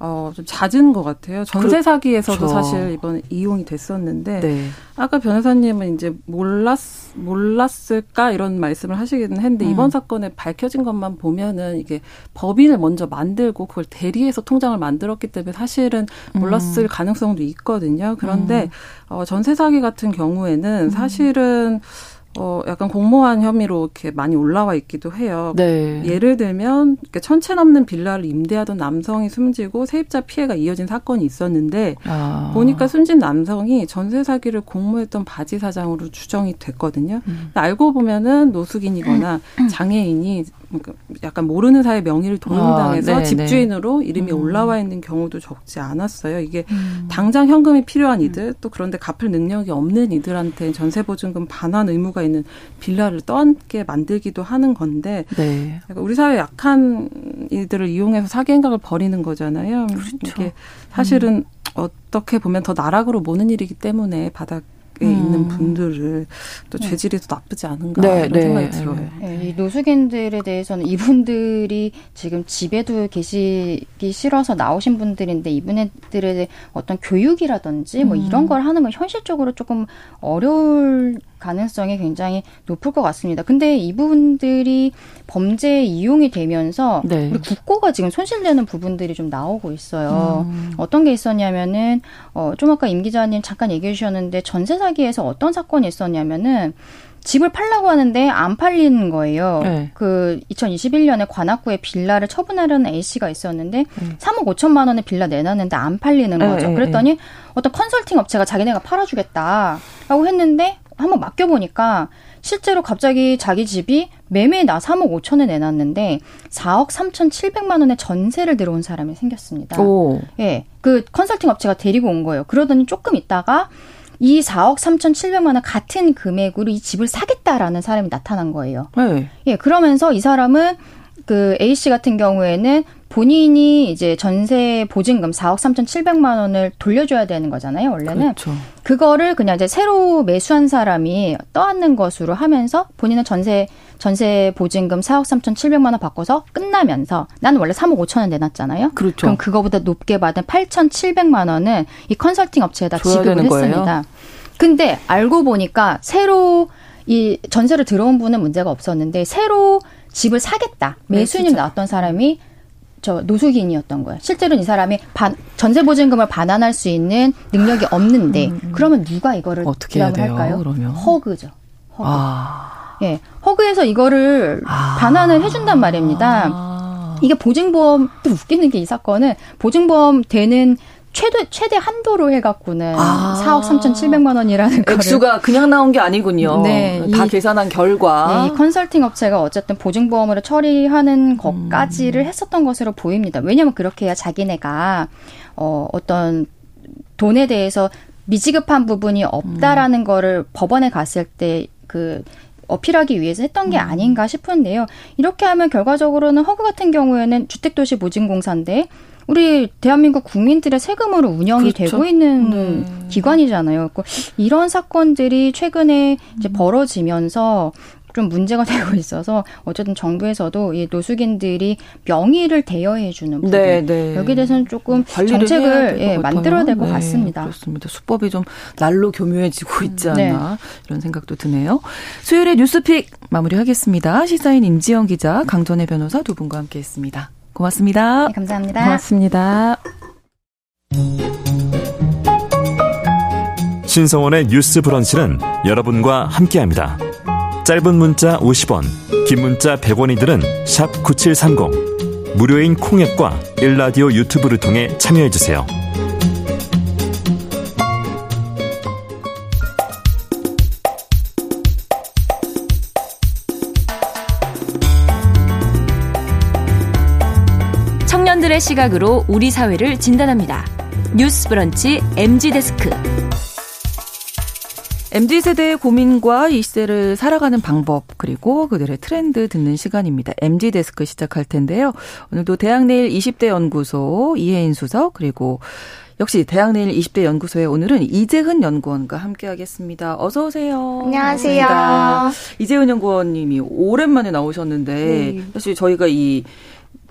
어, 좀 잦은 것 같아요. 전세 사기에서도 그렇죠. 사실 이번 이용이 됐었는데 네. 아까 변호사님은 이제 몰랐 몰랐을까 이런 말씀을 하시기는 했는데 음. 이번 사건에 밝혀진 것만 보면은 이게 법인을 먼저 만들고 그걸 대리해서 통장을 만들었기 때문에 사실은 몰랐을 음. 가능성도 있거든요. 그런데 음. 어, 전세 사기 같은 경우에는 음. 사실은 어, 약간 공모한 혐의로 이렇게 많이 올라와 있기도 해요. 네. 예를 들면, 천채 넘는 빌라를 임대하던 남성이 숨지고 세입자 피해가 이어진 사건이 있었는데, 아. 보니까 숨진 남성이 전세 사기를 공모했던 바지 사장으로 추정이 됐거든요. 음. 알고 보면은 노숙인이거나 음. 장애인이 약간 모르는 사이에 명의를 동용당해서 아, 집주인으로 이름이 음. 올라와 있는 경우도 적지 않았어요. 이게 음. 당장 현금이 필요한 이들, 또 그런데 갚을 능력이 없는 이들한테 전세 보증금 반환 의무가 있는 빌라를 떠안게 만들기도 하는 건데, 네. 우리 사회 약한 이들을 이용해서 사기 행각을 벌이는 거잖아요. 그렇죠. 이게 사실은 음. 어떻게 보면 더 나락으로 모는 일이기 때문에 바닥 음. 있는 분들을 또 네. 죄질이 더 나쁘지 않은가 네, 이런 네. 생각이 들어요. 네, 이 노숙인들에 대해서는 이분들이 지금 집에도 계시기 싫어서 나오신 분들인데 이분들의 어떤 교육이라든지 뭐 음. 이런 걸 하는 건 현실적으로 조금 어려울 가능성이 굉장히 높을 것 같습니다. 근데 이분들이 범죄에 이용이 되면서 네. 우리 국고가 지금 손실되는 부분들이 좀 나오고 있어요. 음. 어떤 게 있었냐면은 어, 좀 아까 임 기자님 잠깐 얘기해 주셨는데 전세 사기에서 어떤 사건이 있었냐면은 집을 팔라고 하는데 안 팔리는 거예요. 네. 그 2021년에 관악구에 빌라를 처분하려는 A 씨가 있었는데 음. 3억 5천만 원의 빌라 내놨는데 안 팔리는 네, 거죠. 네, 그랬더니 네. 어떤 컨설팅 업체가 자기네가 팔아주겠다라고 했는데 한번 맡겨보니까 실제로 갑자기 자기 집이 매매 나 3억 5천에 내놨는데 4억 3천 7백만 원의 전세를 들어온 사람이 생겼습니다. 오. 예. 그 컨설팅 업체가 데리고 온 거예요. 그러더니 조금 있다가 이 4억 3천 7백만 원 같은 금액으로 이 집을 사겠다라는 사람이 나타난 거예요. 네. 예. 그러면서 이 사람은 그 A 씨 같은 경우에는 본인이 이제 전세 보증금 4억 3천7백만 원을 돌려줘야 되는 거잖아요, 원래는. 그렇죠. 그거를 그냥 이제 새로 매수한 사람이 떠안는 것으로 하면서 본인은 전세 전세 보증금 4억 3천7백만 원 바꿔서 끝나면서 나는 원래 3억 5천 원 내놨잖아요. 그렇죠. 그럼 그거보다 높게 받은 8천7백만 원은 이 컨설팅 업체에다 지급을 했습니다. 거예요? 근데 알고 보니까 새로 이 전세를 들어온 분은 문제가 없었는데 새로 집을 사겠다 매수인이 나왔던 사람이 저 노숙인이었던 거예요. 실제로는 이 사람이 반, 전세 보증금을 반환할 수 있는 능력이 없는데 음, 음. 그러면 누가 이거를 어떻게 해야 돼요? 할까요? 그러면 허그죠. 허그. 아. 예, 허그에서 이거를 아. 반환을 해준단 말입니다. 아. 이게 보증보험 또 웃기는 게 이 사건은 보증보험 되는 최대 최대 한도로 해갖고는 아. 4억 3,700만 원이라는 액수가 그냥 나온 게 아니군요. 네, 다 이, 계산한 결과 네, 이 컨설팅 업체가 어쨌든 보증보험으로 처리하는 것까지를 음. 했었던 것으로 보입니다. 왜냐하면 그렇게 해야 자기네가 어, 어떤 돈에 대해서 미지급한 부분이 없다라는 음. 거를 법원에 갔을 때그 어필하기 위해서 했던 게 음. 아닌가 싶은데요. 이렇게 하면 결과적으로는 허그 같은 경우에는 주택도시보증공사인데 우리 대한민국 국민들의 세금으로 운영이 그렇죠. 되고 있는 네. 기관이잖아요. 이런 사건들이 최근에 이제 벌어지면서 좀 문제가 되고 있어서 어쨌든 정부에서도 이 노숙인들이 명의를 대여해 주는 부분 네, 네. 여기에 대해서는 조금 정책을 예, 만들어야 될것 네, 같습니다. 그렇습니다. 수법이 좀 날로 교묘해지고 있지 네. 않나 이런 생각도 드네요. 수요일에 뉴스픽 마무리하겠습니다. 시사인 임지영 기자, 강전혜 변호사 두 분과 함께했습니다. 고맙습니다. 네, 감사합니다. 고맙습니다. 신성원의 뉴스 브런치는 여러분과 함께합니다. 짧은 문자 50원, 긴 문자 100원이들은 9730. 무료인 콩앱과 일라디오 유튜브를 통해 참여해주세요. 시각으로 우리 사회를 진단합니다. 뉴스 브런치 MG 데스크. MZ 세대의 고민과 이 시대를 살아가는 방법 그리고 그들의 트렌드 듣는 시간입니다. MZ 데스크 시작할 텐데요. 오늘도 대학내일 20대 연구소 이혜인 수석 그리고 역시 대학내일 20대 연구소의 오늘은 이재흔 연구원과 함께하겠습니다. 어서 오세요. 안녕하세요. 반갑습니다. 이재흔 연구원님이 오랜만에 나오셨는데 네. 사실 저희가 이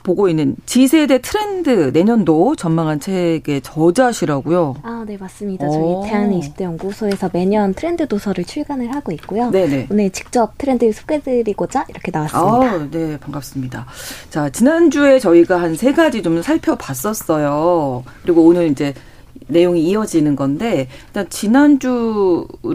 보고 있는 지세대 트렌드 내년도 전망한 책의 저자시라고요. 아, 네, 맞습니다. 저희 대한 20대 연구소에서 매년 트렌드 도서를 출간을 하고 있고요. 네네. 오늘 직접 트렌드 소개드리고자 이렇게 나왔습니다. 아, 네, 반갑습니다. 자, 지난주에 저희가 한 세 가지 좀 살펴봤었어요. 그리고 오늘 이제 내용이 이어지는 건데 일단 지난주를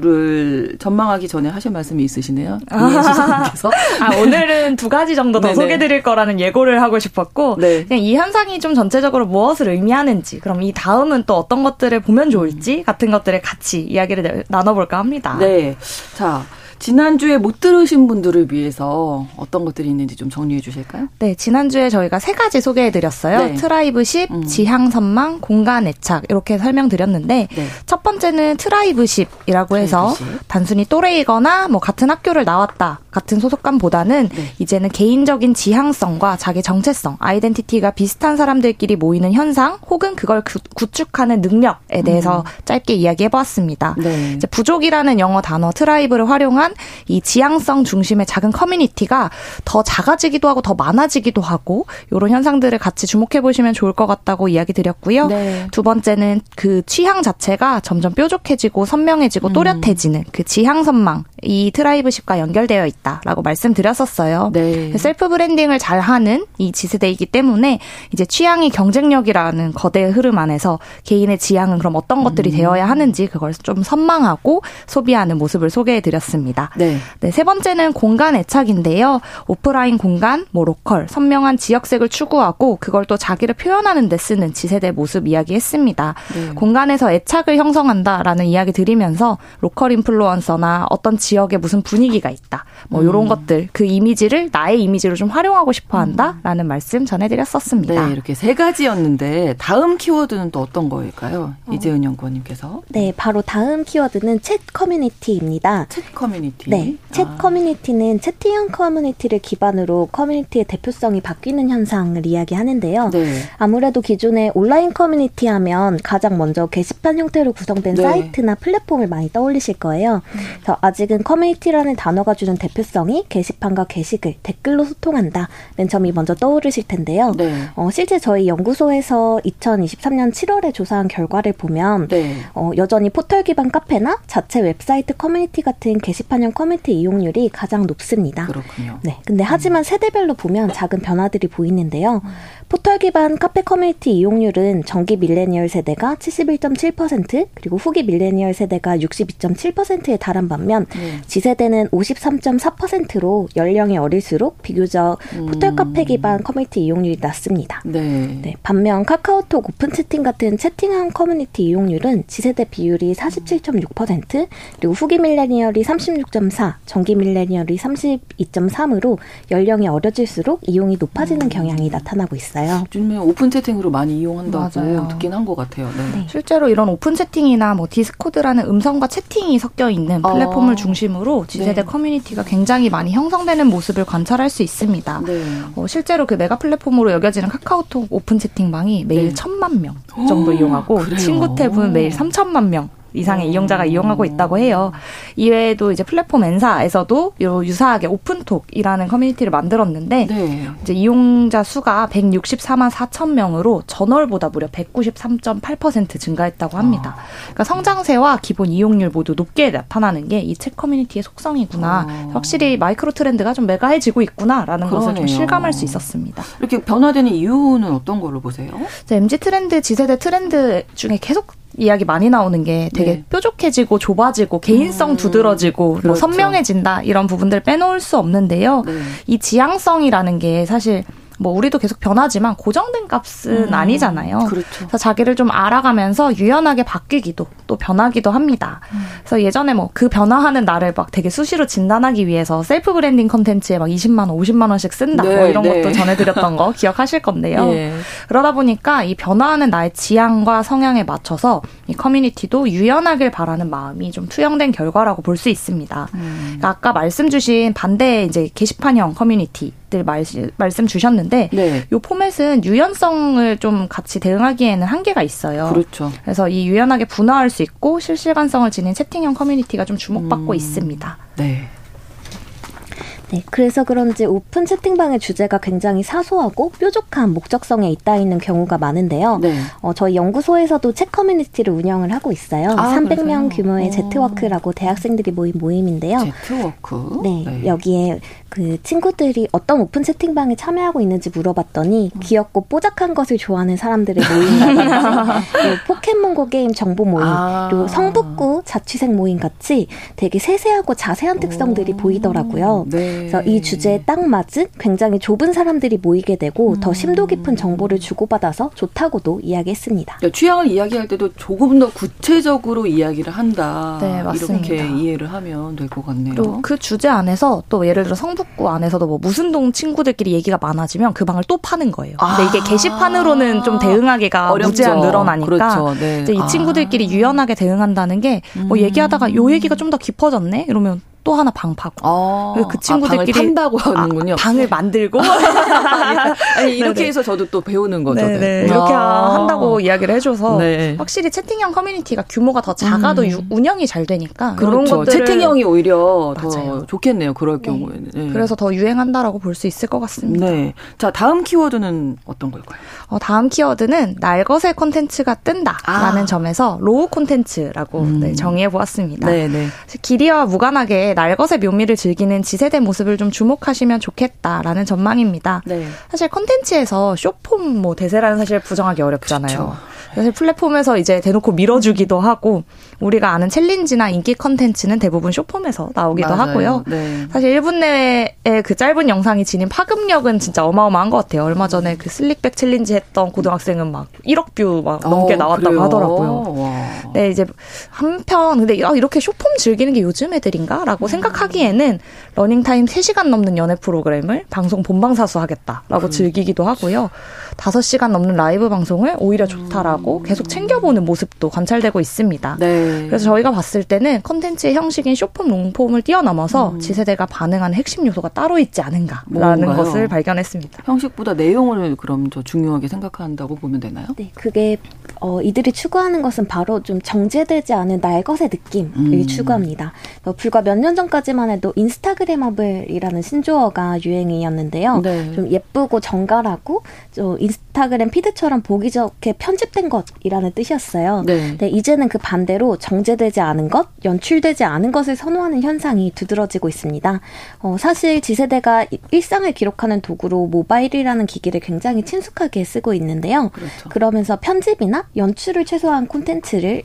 전망하기 전에 하실 말씀이 있으시네요. 아, 아 오늘은 두 가지 정도 더 소개 드릴 거라는 예고를 하고 싶었고 네. 그냥 이 현상이 좀 전체적으로 무엇을 의미하는지 그럼 이 다음은 또 어떤 것들을 보면 좋을지 같은 것들을 같이 이야기를 나눠볼까 합니다. 네. 자, 지난주에 못 들으신 분들을 위해서 어떤 것들이 있는지 좀 정리해 주실까요? 네, 지난주에 저희가 세 가지 소개해 드렸어요. 네. tribeship, 음. 지향 선망, 공간 애착 이렇게 설명드렸는데 네. 첫 번째는 tribeship이라고 해서 tribeship. 단순히 또래이거나 뭐 같은 학교를 나왔다 같은 소속감보다는 네. 이제는 개인적인 지향성과 자기 정체성, identity가 비슷한 사람들끼리 모이는 현상 혹은 그걸 구, 축하는 능력에 대해서 음. 짧게 이야기해 보았습니다. 네. 부족이라는 영어 단어 tribe를 활용한 이 지향성 중심의 작은 커뮤니티가 더 작아지기도 하고 더 많아지기도 하고 이런 현상들을 같이 주목해 보시면 좋을 것 같다고 이야기 드렸고요. 네. 두 번째는 그 취향 자체가 점점 뾰족해지고 선명해지고 음. 또렷해지는 그 지향 선망 이 tribeship과 연결되어 있다라고 말씀드렸었어요. 네. self branding을 잘 하는 이 Z세대이기 때문에 이제 취향이 경쟁력이라는 거대 흐름 안에서 개인의 지향은 그럼 어떤 것들이 음. 되어야 하는지 그걸 좀 선망하고 소비하는 모습을 소개해 드렸습니다. 있습니다. 네. 네. 세 번째는 공간 애착인데요. 오프라인 공간, 뭐 local, 선명한 지역색을 추구하고 그걸 또 자기를 표현하는 데 쓰는 Z세대 모습 이야기했습니다. 네. 공간에서 애착을 형성한다라는 이야기 드리면서 local influencer나 어떤 지역에 무슨 분위기가 있다. 뭐 이런 음. 것들 그 이미지를 나의 이미지로 좀 활용하고 싶어 한다라는 음. 말씀 전해드렸었습니다. 네, 이렇게 세 가지였는데 다음 키워드는 또 어떤 거일까요? 어. 이재은 연구원님께서. 네, 바로 다음 키워드는 챗 커뮤니티입니다. 챗. 커뮤니티. 네. 챗 아. 커뮤니티는 채팅형 커뮤니티를 기반으로 커뮤니티의 대표성이 바뀌는 현상을 이야기하는데요. 네. 아무래도 기존에 온라인 커뮤니티 하면 가장 먼저 게시판 형태로 구성된 네. 사이트나 플랫폼을 많이 떠올리실 거예요. 음. 그래서 아직은 커뮤니티라는 단어가 주는 대표 성이 게시판과 게시글, 댓글로 소통한다는 점이 먼저 떠오르실 텐데요. 네. 어, 실제 저희 연구소에서 2023년 7월에 조사한 결과를 보면 네. 어, 여전히 포털 기반 카페나 자체 웹사이트 커뮤니티 같은 게시판 비판형 커뮤니티 이용률이 가장 높습니다. 그렇군요. 네. 근데 하지만 세대별로 보면 작은 변화들이 보이는데요. 포털 기반 카페 커뮤니티 이용률은 정기 밀레니얼 세대가 71.7% 그리고 후기 밀레니얼 세대가 62.7%에 달한 반면 네. Z세대는 53.4%로 연령이 어릴수록 비교적 음. 포털 카페 기반 커뮤니티 이용률이 낮습니다. 네. 네. 반면 카카오톡 오픈 채팅 같은 채팅형 커뮤니티 이용률은 Z세대 비율이 47.6% 그리고 후기 millennial이 36.4, 전기 millennial이 32.3으로 연령이 어려질수록 이용이 높아지는 음. 경향이 나타나고 있어요. 요즘에 오픈 채팅으로 많이 이용한다고 맞아요. 듣긴 한 것 같아요. 네. 네. 실제로 이런 오픈 채팅이나 뭐 디스코드라는 음성과 채팅이 섞여 있는 어. 플랫폼을 어. 중심으로 지세대 네. 커뮤니티가 굉장히 많이 형성되는 모습을 관찰할 수 있습니다. 네. 어, 실제로 그 메가 플랫폼으로 여겨지는 카카오톡 오픈 채팅방이 매일 네. 천만 명 정도 오, 이용하고 그래요? 친구 탭은 매일 삼천만 명 이상의 음. 이용자가 이용하고 있다고 해요. 이외에도 이제 플랫폼 엔사에서도 요 유사하게 오픈톡이라는 커뮤니티를 만들었는데 네. 이제 이용자 수가 164만 4천 명으로 전월보다 무려 193.8% 증가했다고 합니다. 아. 그러니까 성장세와 기본 이용률 모두 높게 나타나는 게 이 책 커뮤니티의 속성이구나. 아. 확실히 마이크로 트렌드가 좀 메가해지고 있구나라는 그러네요. 것을 좀 실감할 수 있었습니다. 이렇게 변화되는 이유는 어떤 걸로 보세요? MZ 트렌드, Z세대 트렌드 중에 계속 이야기 많이 나오는 게 되게 네. 뾰족해지고 좁아지고 개인성 음, 두드러지고 뭐 그렇죠. 뭐 선명해진다 이런 부분들 빼놓을 수 없는데요. 네. 이 지향성이라는 게 사실 뭐 우리도 계속 변하지만 고정된 값은 음, 아니잖아요. 그렇죠. 그래서 자기를 좀 알아가면서 유연하게 바뀌기도 또 변하기도 합니다. 음. 그래서 예전에 뭐 그 변화하는 나를 막 되게 수시로 진단하기 위해서 self branding 컨텐츠에 막 20만 원, 50만 원씩 쓴다. 뭐 네, 뭐 이런 네. 것도 전해드렸던 거 기억하실 건데요. 네. 그러다 보니까 이 변화하는 나의 지향과 성향에 맞춰서 이 커뮤니티도 유연하길 바라는 마음이 좀 투영된 결과라고 볼 수 있습니다. 음. 그러니까 아까 말씀 주신 반대 이제 게시판형 커뮤니티 들 말씀 주셨는데 네. 요 포맷은 유연성을 좀 같이 대응하기에는 한계가 있어요. 그렇죠. 그래서 이 유연하게 분화할 수 있고 실시간성을 지닌 채팅형 커뮤니티가 좀 주목받고 음. 있습니다. 네. 네, 그래서 그런지 오픈 채팅방의 주제가 굉장히 사소하고 뾰족한 목적성에 있다 있는 경우가 많은데요. 네. 어, 저희 연구소에서도 책 커뮤니티를 운영을 하고 있어요. 아, 300명 그러세요? 규모의 제트워크라고 대학생들이 모인 모임인데요. 제트워크? 네, 네, 여기에 그 친구들이 어떤 오픈 채팅방에 참여하고 있는지 물어봤더니 음. 귀엽고 뽀짝한 것을 좋아하는 사람들의 모임이라든지 포켓몬고 게임 정보 모임, 아. 그리고 성북구 자취생 모임 같이 되게 세세하고 자세한 특성들이 오. 보이더라고요. 네. 그래서 이 주제에 딱 맞은 굉장히 좁은 사람들이 모이게 되고 음. 더 심도 깊은 정보를 주고받아서 좋다고도 이야기했습니다. 취향을 이야기할 때도 조금 더 구체적으로 이야기를 한다. 네, 맞습니다. 이렇게 이해를 하면 될 것 같네요. 또 그 주제 안에서 또 예를 들어 성북구 안에서도 뭐 무슨 동 친구들끼리 얘기가 많아지면 그 방을 또 파는 거예요. 아. 근데 이게 게시판으로는 좀 대응하기가 어렵죠. 무제한 늘어나니까 그렇죠. 네. 이제 이 친구들끼리 아. 유연하게 대응한다는 게뭐 음. 얘기하다가 요 얘기가 좀 더 깊어졌네 이러면 또 하나 방 파고 아, 그 친구들끼리 아, 판다고 하는군요. 아, 방을 만들고 아니 이렇게 네네. 해서 저도 또 배우는 거죠. 네네. 네. 이렇게 아. 한다고 이야기를 해줘서 네. 확실히 채팅형 커뮤니티가 규모가 더 작아도 음. 운영이 잘 되니까 그렇죠. 것들을 채팅형이 오히려 맞아요. 더 좋겠네요. 그럴 네. 경우에는 네. 그래서 더 유행한다라고 볼 수 있을 것 같습니다. 네. 자 다음 키워드는 어떤 걸까요? 어, 다음 키워드는 날것의 콘텐츠가 뜬다라는 아. 점에서 raw 콘텐츠라고 음. 네, 정의해 보았습니다. 네 네. 길이와 무관하게 날것의 묘미를 즐기는 Z세대 모습을 좀 주목하시면 좋겠다라는 전망입니다. 네. 사실 컨텐츠에서 쇼폼 뭐 대세라는 사실 부정하기 어렵잖아요. 그렇죠. 사실 플랫폼에서 이제 대놓고 밀어주기도 하고 우리가 아는 challenge나 인기 컨텐츠는 대부분 쇼폼에서 나오기도 맞아요. 하고요. 네. 사실 1분 내에 그 짧은 영상이 지닌 파급력은 진짜 어마어마한 것 같아요. 얼마 전에 그 slickback challenge 했던 고등학생은 막 1억 view 막 넘게 어, 나왔다고 그래요? 하더라고요. 와. 네, 이제 한편 근데 아, 이렇게 쇼폼 즐기는 게 요즘 애들인가라고 음. 생각하기에는 러닝타임 3시간 넘는 연애 프로그램을 방송 본방사수 하겠다라고 음. 즐기기도 하고요. 5시간 넘는 라이브 방송을 오히려 좋다라고 음. 계속 챙겨보는 모습도 관찰되고 있습니다. 네. 그래서 저희가 봤을 때는 컨텐츠의 형식인 short-form, long-form을 뛰어넘어서 음. Z세대가 반응하는 핵심 요소가 따로 있지 않은가라는 뭔가요? 것을 발견했습니다. 형식보다 내용을 그럼 더 중요하게 생각한다고 보면 되나요? 네, 그게 어, 이들이 추구하는 것은 바로 좀 정제되지 않은 날것의 느낌을 음. 추구합니다. 어, 불과 몇 년 전까지만 해도 인스타그램업을이라는 신조어가 유행이었는데요. 네. 좀 예쁘고 정갈하고 좀 인스타그램 피드처럼 보기 좋게 편집된 것이라는 뜻이었어요. 네. 근데 이제는 그 반대로 정제되지 않은 것, 연출되지 않은 것을 선호하는 현상이 두드러지고 있습니다. 어, 사실 지세대가 일상을 기록하는 도구로 모바일이라는 기기를 굉장히 친숙하게 쓰고 있는데요. 그렇죠. 그러면서 편집이나 연출을 최소화한 콘텐츠를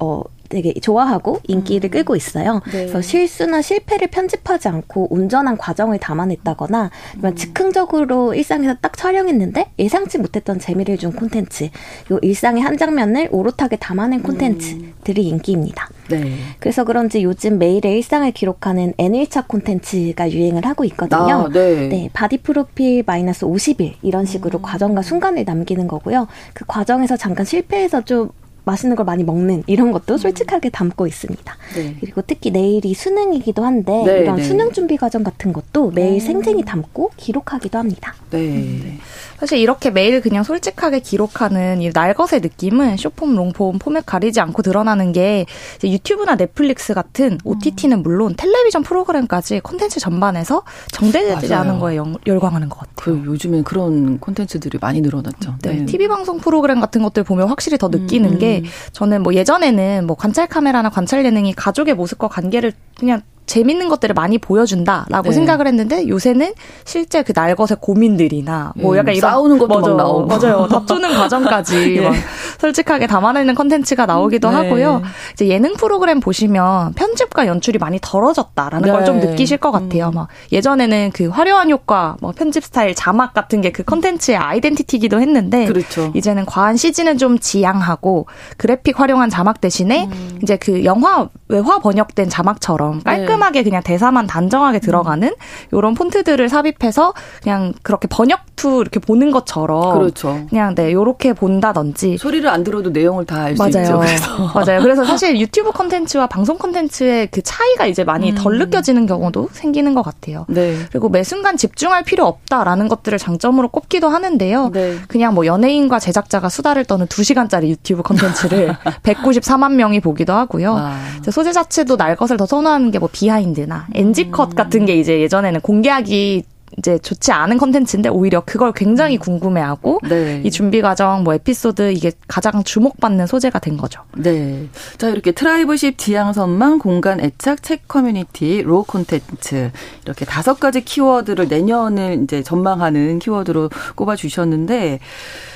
어, 되게 좋아하고 인기를 음. 끌고 있어요. 네. 그래서 실수나 실패를 편집하지 않고 온전한 과정을 담아냈다거나 아니면 음. 즉흥적으로 일상에서 딱 촬영했는데 예상치 못했던 재미를 준 콘텐츠, 요 일상의 한 장면을 오롯하게 담아낸 콘텐츠들이 음. 인기입니다. 네. 그래서 그런지 요즘 매일의 일상을 기록하는 N일차 콘텐츠가 유행을 하고 있거든요. 아, 네. 네. body 프로필 마이너스 50일 이런 식으로 음. 과정과 순간을 남기는 거고요. 그 과정에서 잠깐 실패해서 좀 맛있는 걸 많이 먹는 이런 것도 음. 솔직하게 담고 있습니다. 네. 그리고 특히 내일이 수능이기도 한데 네, 이런 네. 수능 준비 과정 같은 것도 매일 음. 생생히 담고 기록하기도 합니다. 네. 음. 사실 이렇게 매일 그냥 솔직하게 기록하는 이 날것의 느낌은 쇼폼, 롱폼, 포맷 가리지 않고 드러나는 게 유튜브나 넷플릭스 같은 OTT는 물론 텔레비전 프로그램까지 콘텐츠 전반에서 정제되지 않은 거에 영, 열광하는 것 같아요. 그 요즘엔 그런 콘텐츠들이 많이 늘어났죠. 네. 네. TV 방송 프로그램 같은 것들 보면 확실히 더 느끼는 음, 게 저는 뭐 예전에는 뭐 관찰 카메라나 관찰 예능이 가족의 모습과 관계를 그냥 재밌는 것들을 많이 보여준다라고 네. 생각을 했는데 요새는 실제 그 날것의 고민들이나 뭐 음, 약간 이런 싸우는 것도 맞아, 막 나오고 맞아요 다투는 과정까지 네. 막 솔직하게 담아내는 컨텐츠가 나오기도 네. 하고요 이제 예능 프로그램 보시면 편집과 연출이 많이 덜어졌다라는 네. 걸좀 느끼실 것 같아요 음. 막 예전에는 그 화려한 효과 뭐 편집 스타일 자막 같은 게 그 컨텐츠의 아이덴티티기도 했는데 그렇죠. 이제는 과한 CG는 좀 지양하고 그래픽 활용한 자막 대신에 음. 이제 그 영화 외화 번역된 자막처럼 깔끔 깔끔하게 그냥 대사만 단정하게 들어가는 이런 폰트들을 삽입해서 그냥 그렇게 번역 유튜브 이렇게 보는 것처럼 그렇죠. 그냥 네 요렇게 본다든지 소리를 안 들어도 내용을 다 알 수 있죠. 그래서. 맞아요. 그래서 사실 유튜브 컨텐츠와 방송 컨텐츠의 그 차이가 이제 많이 음. 덜 느껴지는 경우도 생기는 것 같아요. 네. 그리고 매 순간 집중할 필요 없다라는 것들을 장점으로 꼽기도 하는데요. 네. 그냥 뭐 연예인과 제작자가 수다를 떠는 2시간짜리 유튜브 컨텐츠를 194만 명이 보기도 하고요. 아. 소재 자체도 날 것을 더 선호하는 게 뭐 behind나 NG 컷 음. 같은 게 이제 예전에는 공개하기 이제 좋지 않은 컨텐츠인데 오히려 그걸 굉장히 음. 궁금해하고 네. 이 준비 과정 뭐 에피소드 이게 가장 주목받는 소재가 된 거죠. 네. 자 이렇게 tribeship 지향선망 공간 애착 책 커뮤니티 로 콘텐츠 이렇게 다섯 가지 키워드를 내년을 이제 전망하는 키워드로 꼽아 주셨는데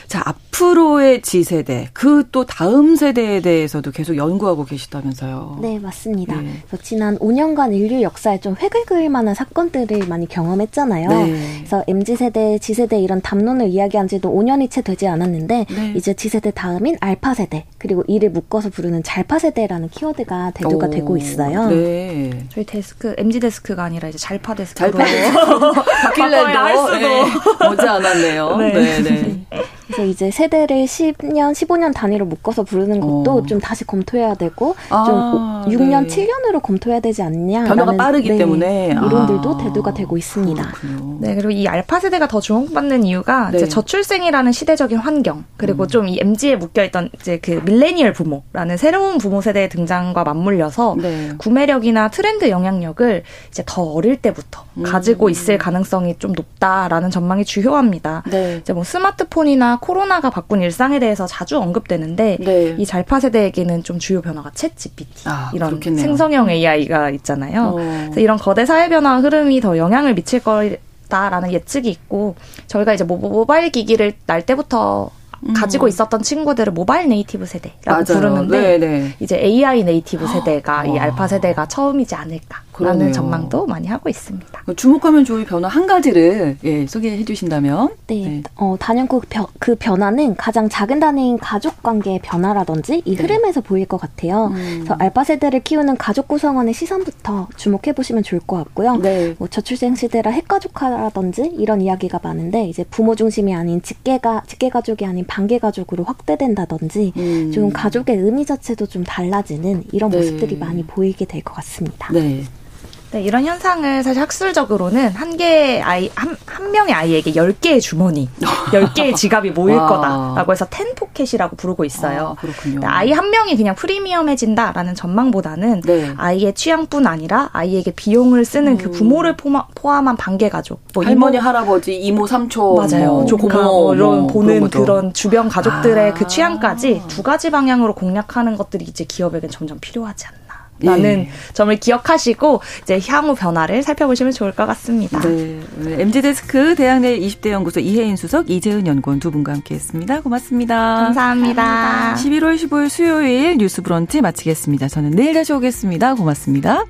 자, 앞으로의 지세대, 그 또 다음 세대에 대해서도 계속 연구하고 계시다면서요. 네, 맞습니다. 네. 지난 5년간 인류 역사에 좀 획을 그을 만한 사건들을 많이 경험했잖아요. 네. 그래서 MZ세대, G세대 이런 담론을 이야기한 지도 5년이 채 되지 않았는데, 네. 이제 G세대 다음인 알파세대, 그리고 이를 묶어서 부르는 잘파세대라는 키워드가 대두가 오, 되고 있어요. 네. 저희 데스크, MZ 데스크가 아니라 이제 잘파 데스크로. 잘파 바뀔래도 네. 오지 않았네요. 네. 네, 네. 그래서 이제 세대를 10년, 15년 단위로 묶어서 부르는 것도 어. 좀 다시 검토해야 되고 아, 좀 6년, 네. 7년으로 검토해야 되지 않냐. 변화가 빠르기 네, 때문에 이론들도 아, 대두가 되고 있습니다. 그렇군요. 네, 그리고 이 알파 세대가 더 주목받는 이유가 네. 이제 저출생이라는 시대적인 환경 그리고 음. 좀이 MZ에 묶여있던 이제 그 밀레니얼 부모라는 새로운 부모 세대의 등장과 맞물려서 네. 구매력이나 트렌드 영향력을 이제 더 어릴 때부터 음. 가지고 있을 가능성이 좀 높다라는 전망이 주요합니다. 네. 이제 뭐 스마트폰이나 코로나가 바꾼 일상에 대해서 자주 언급되는데 네. 이 잘파 세대에게는 좀 주요 변화가 ChatGPT 아, 이런 그렇겠네요. 생성형 AI가 있잖아요. 어. 그래서 이런 거대 사회 변화 흐름이 더 영향을 미칠 거다라는 예측이 있고 저희가 이제 모바일 기기를 날 때부터 음. 가지고 있었던 친구들을 mobile native 세대라고 맞아요. 부르는데 네네. 이제 AI native 세대가 이 알파 세대가 처음이지 않을까라는 그러네요. 전망도 많이 하고 있습니다. 주목하면 좋을 변화 한 가지를 예, 소개해 주신다면 네, 네. 어, 단연코 그, 그 변화는 가장 작은 단위인 가족 관계의 변화라든지 이 네. 흐름에서 보일 것 같아요. 음. 그래서 알파 세대를 키우는 가족 구성원의 시선부터 주목해 보시면 좋을 것 같고요. 네. 뭐 저출생 시대라 핵가족화라든지 이런 이야기가 많은데 이제 부모 중심이 아닌 직계가 직계 가족이 아닌 단계 가족으로 확대된다든지 음. 좀 가족의 의미 자체도 좀 달라지는 이런 네. 모습들이 많이 보이게 될 것 같습니다. 네. 네, 이런 현상을 사실 학술적으로는 한 개의 아이, 한, 한 명의 아이에게 열개의 주머니, 열개의 지갑이 모일 거다라고 해서 ten pocket이라고 부르고 있어요. 아, 그렇군요. 아이 한 명이 그냥 프리미엄해진다라는 전망보다는 네. 아이의 취향뿐 아니라 아이에게 비용을 쓰는 그 음. 그 부모를 포함한 방계 가족. 뭐 할머니, 이모, 할아버지, 이모, 삼촌. 맞아요. 뭐, 조카, 뭐 이런 뭐, 보는 그런, 주변 가족들의 아. 그 취향까지 두 가지 방향으로 공략하는 것들이 이제 기업에게 점점 필요하지 않나. 라는 예. 점을 기억하시고 이제 향후 변화를 살펴보시면 좋을 것 같습니다. 네. MZ 데스크 대학 내 20대 연구소 이혜인 수석, 이재은 연구원 두 분과 함께했습니다. 고맙습니다. 감사합니다. 11월 15일 수요일 뉴스 브런치 마치겠습니다. 저는 내일 다시 오겠습니다. 고맙습니다.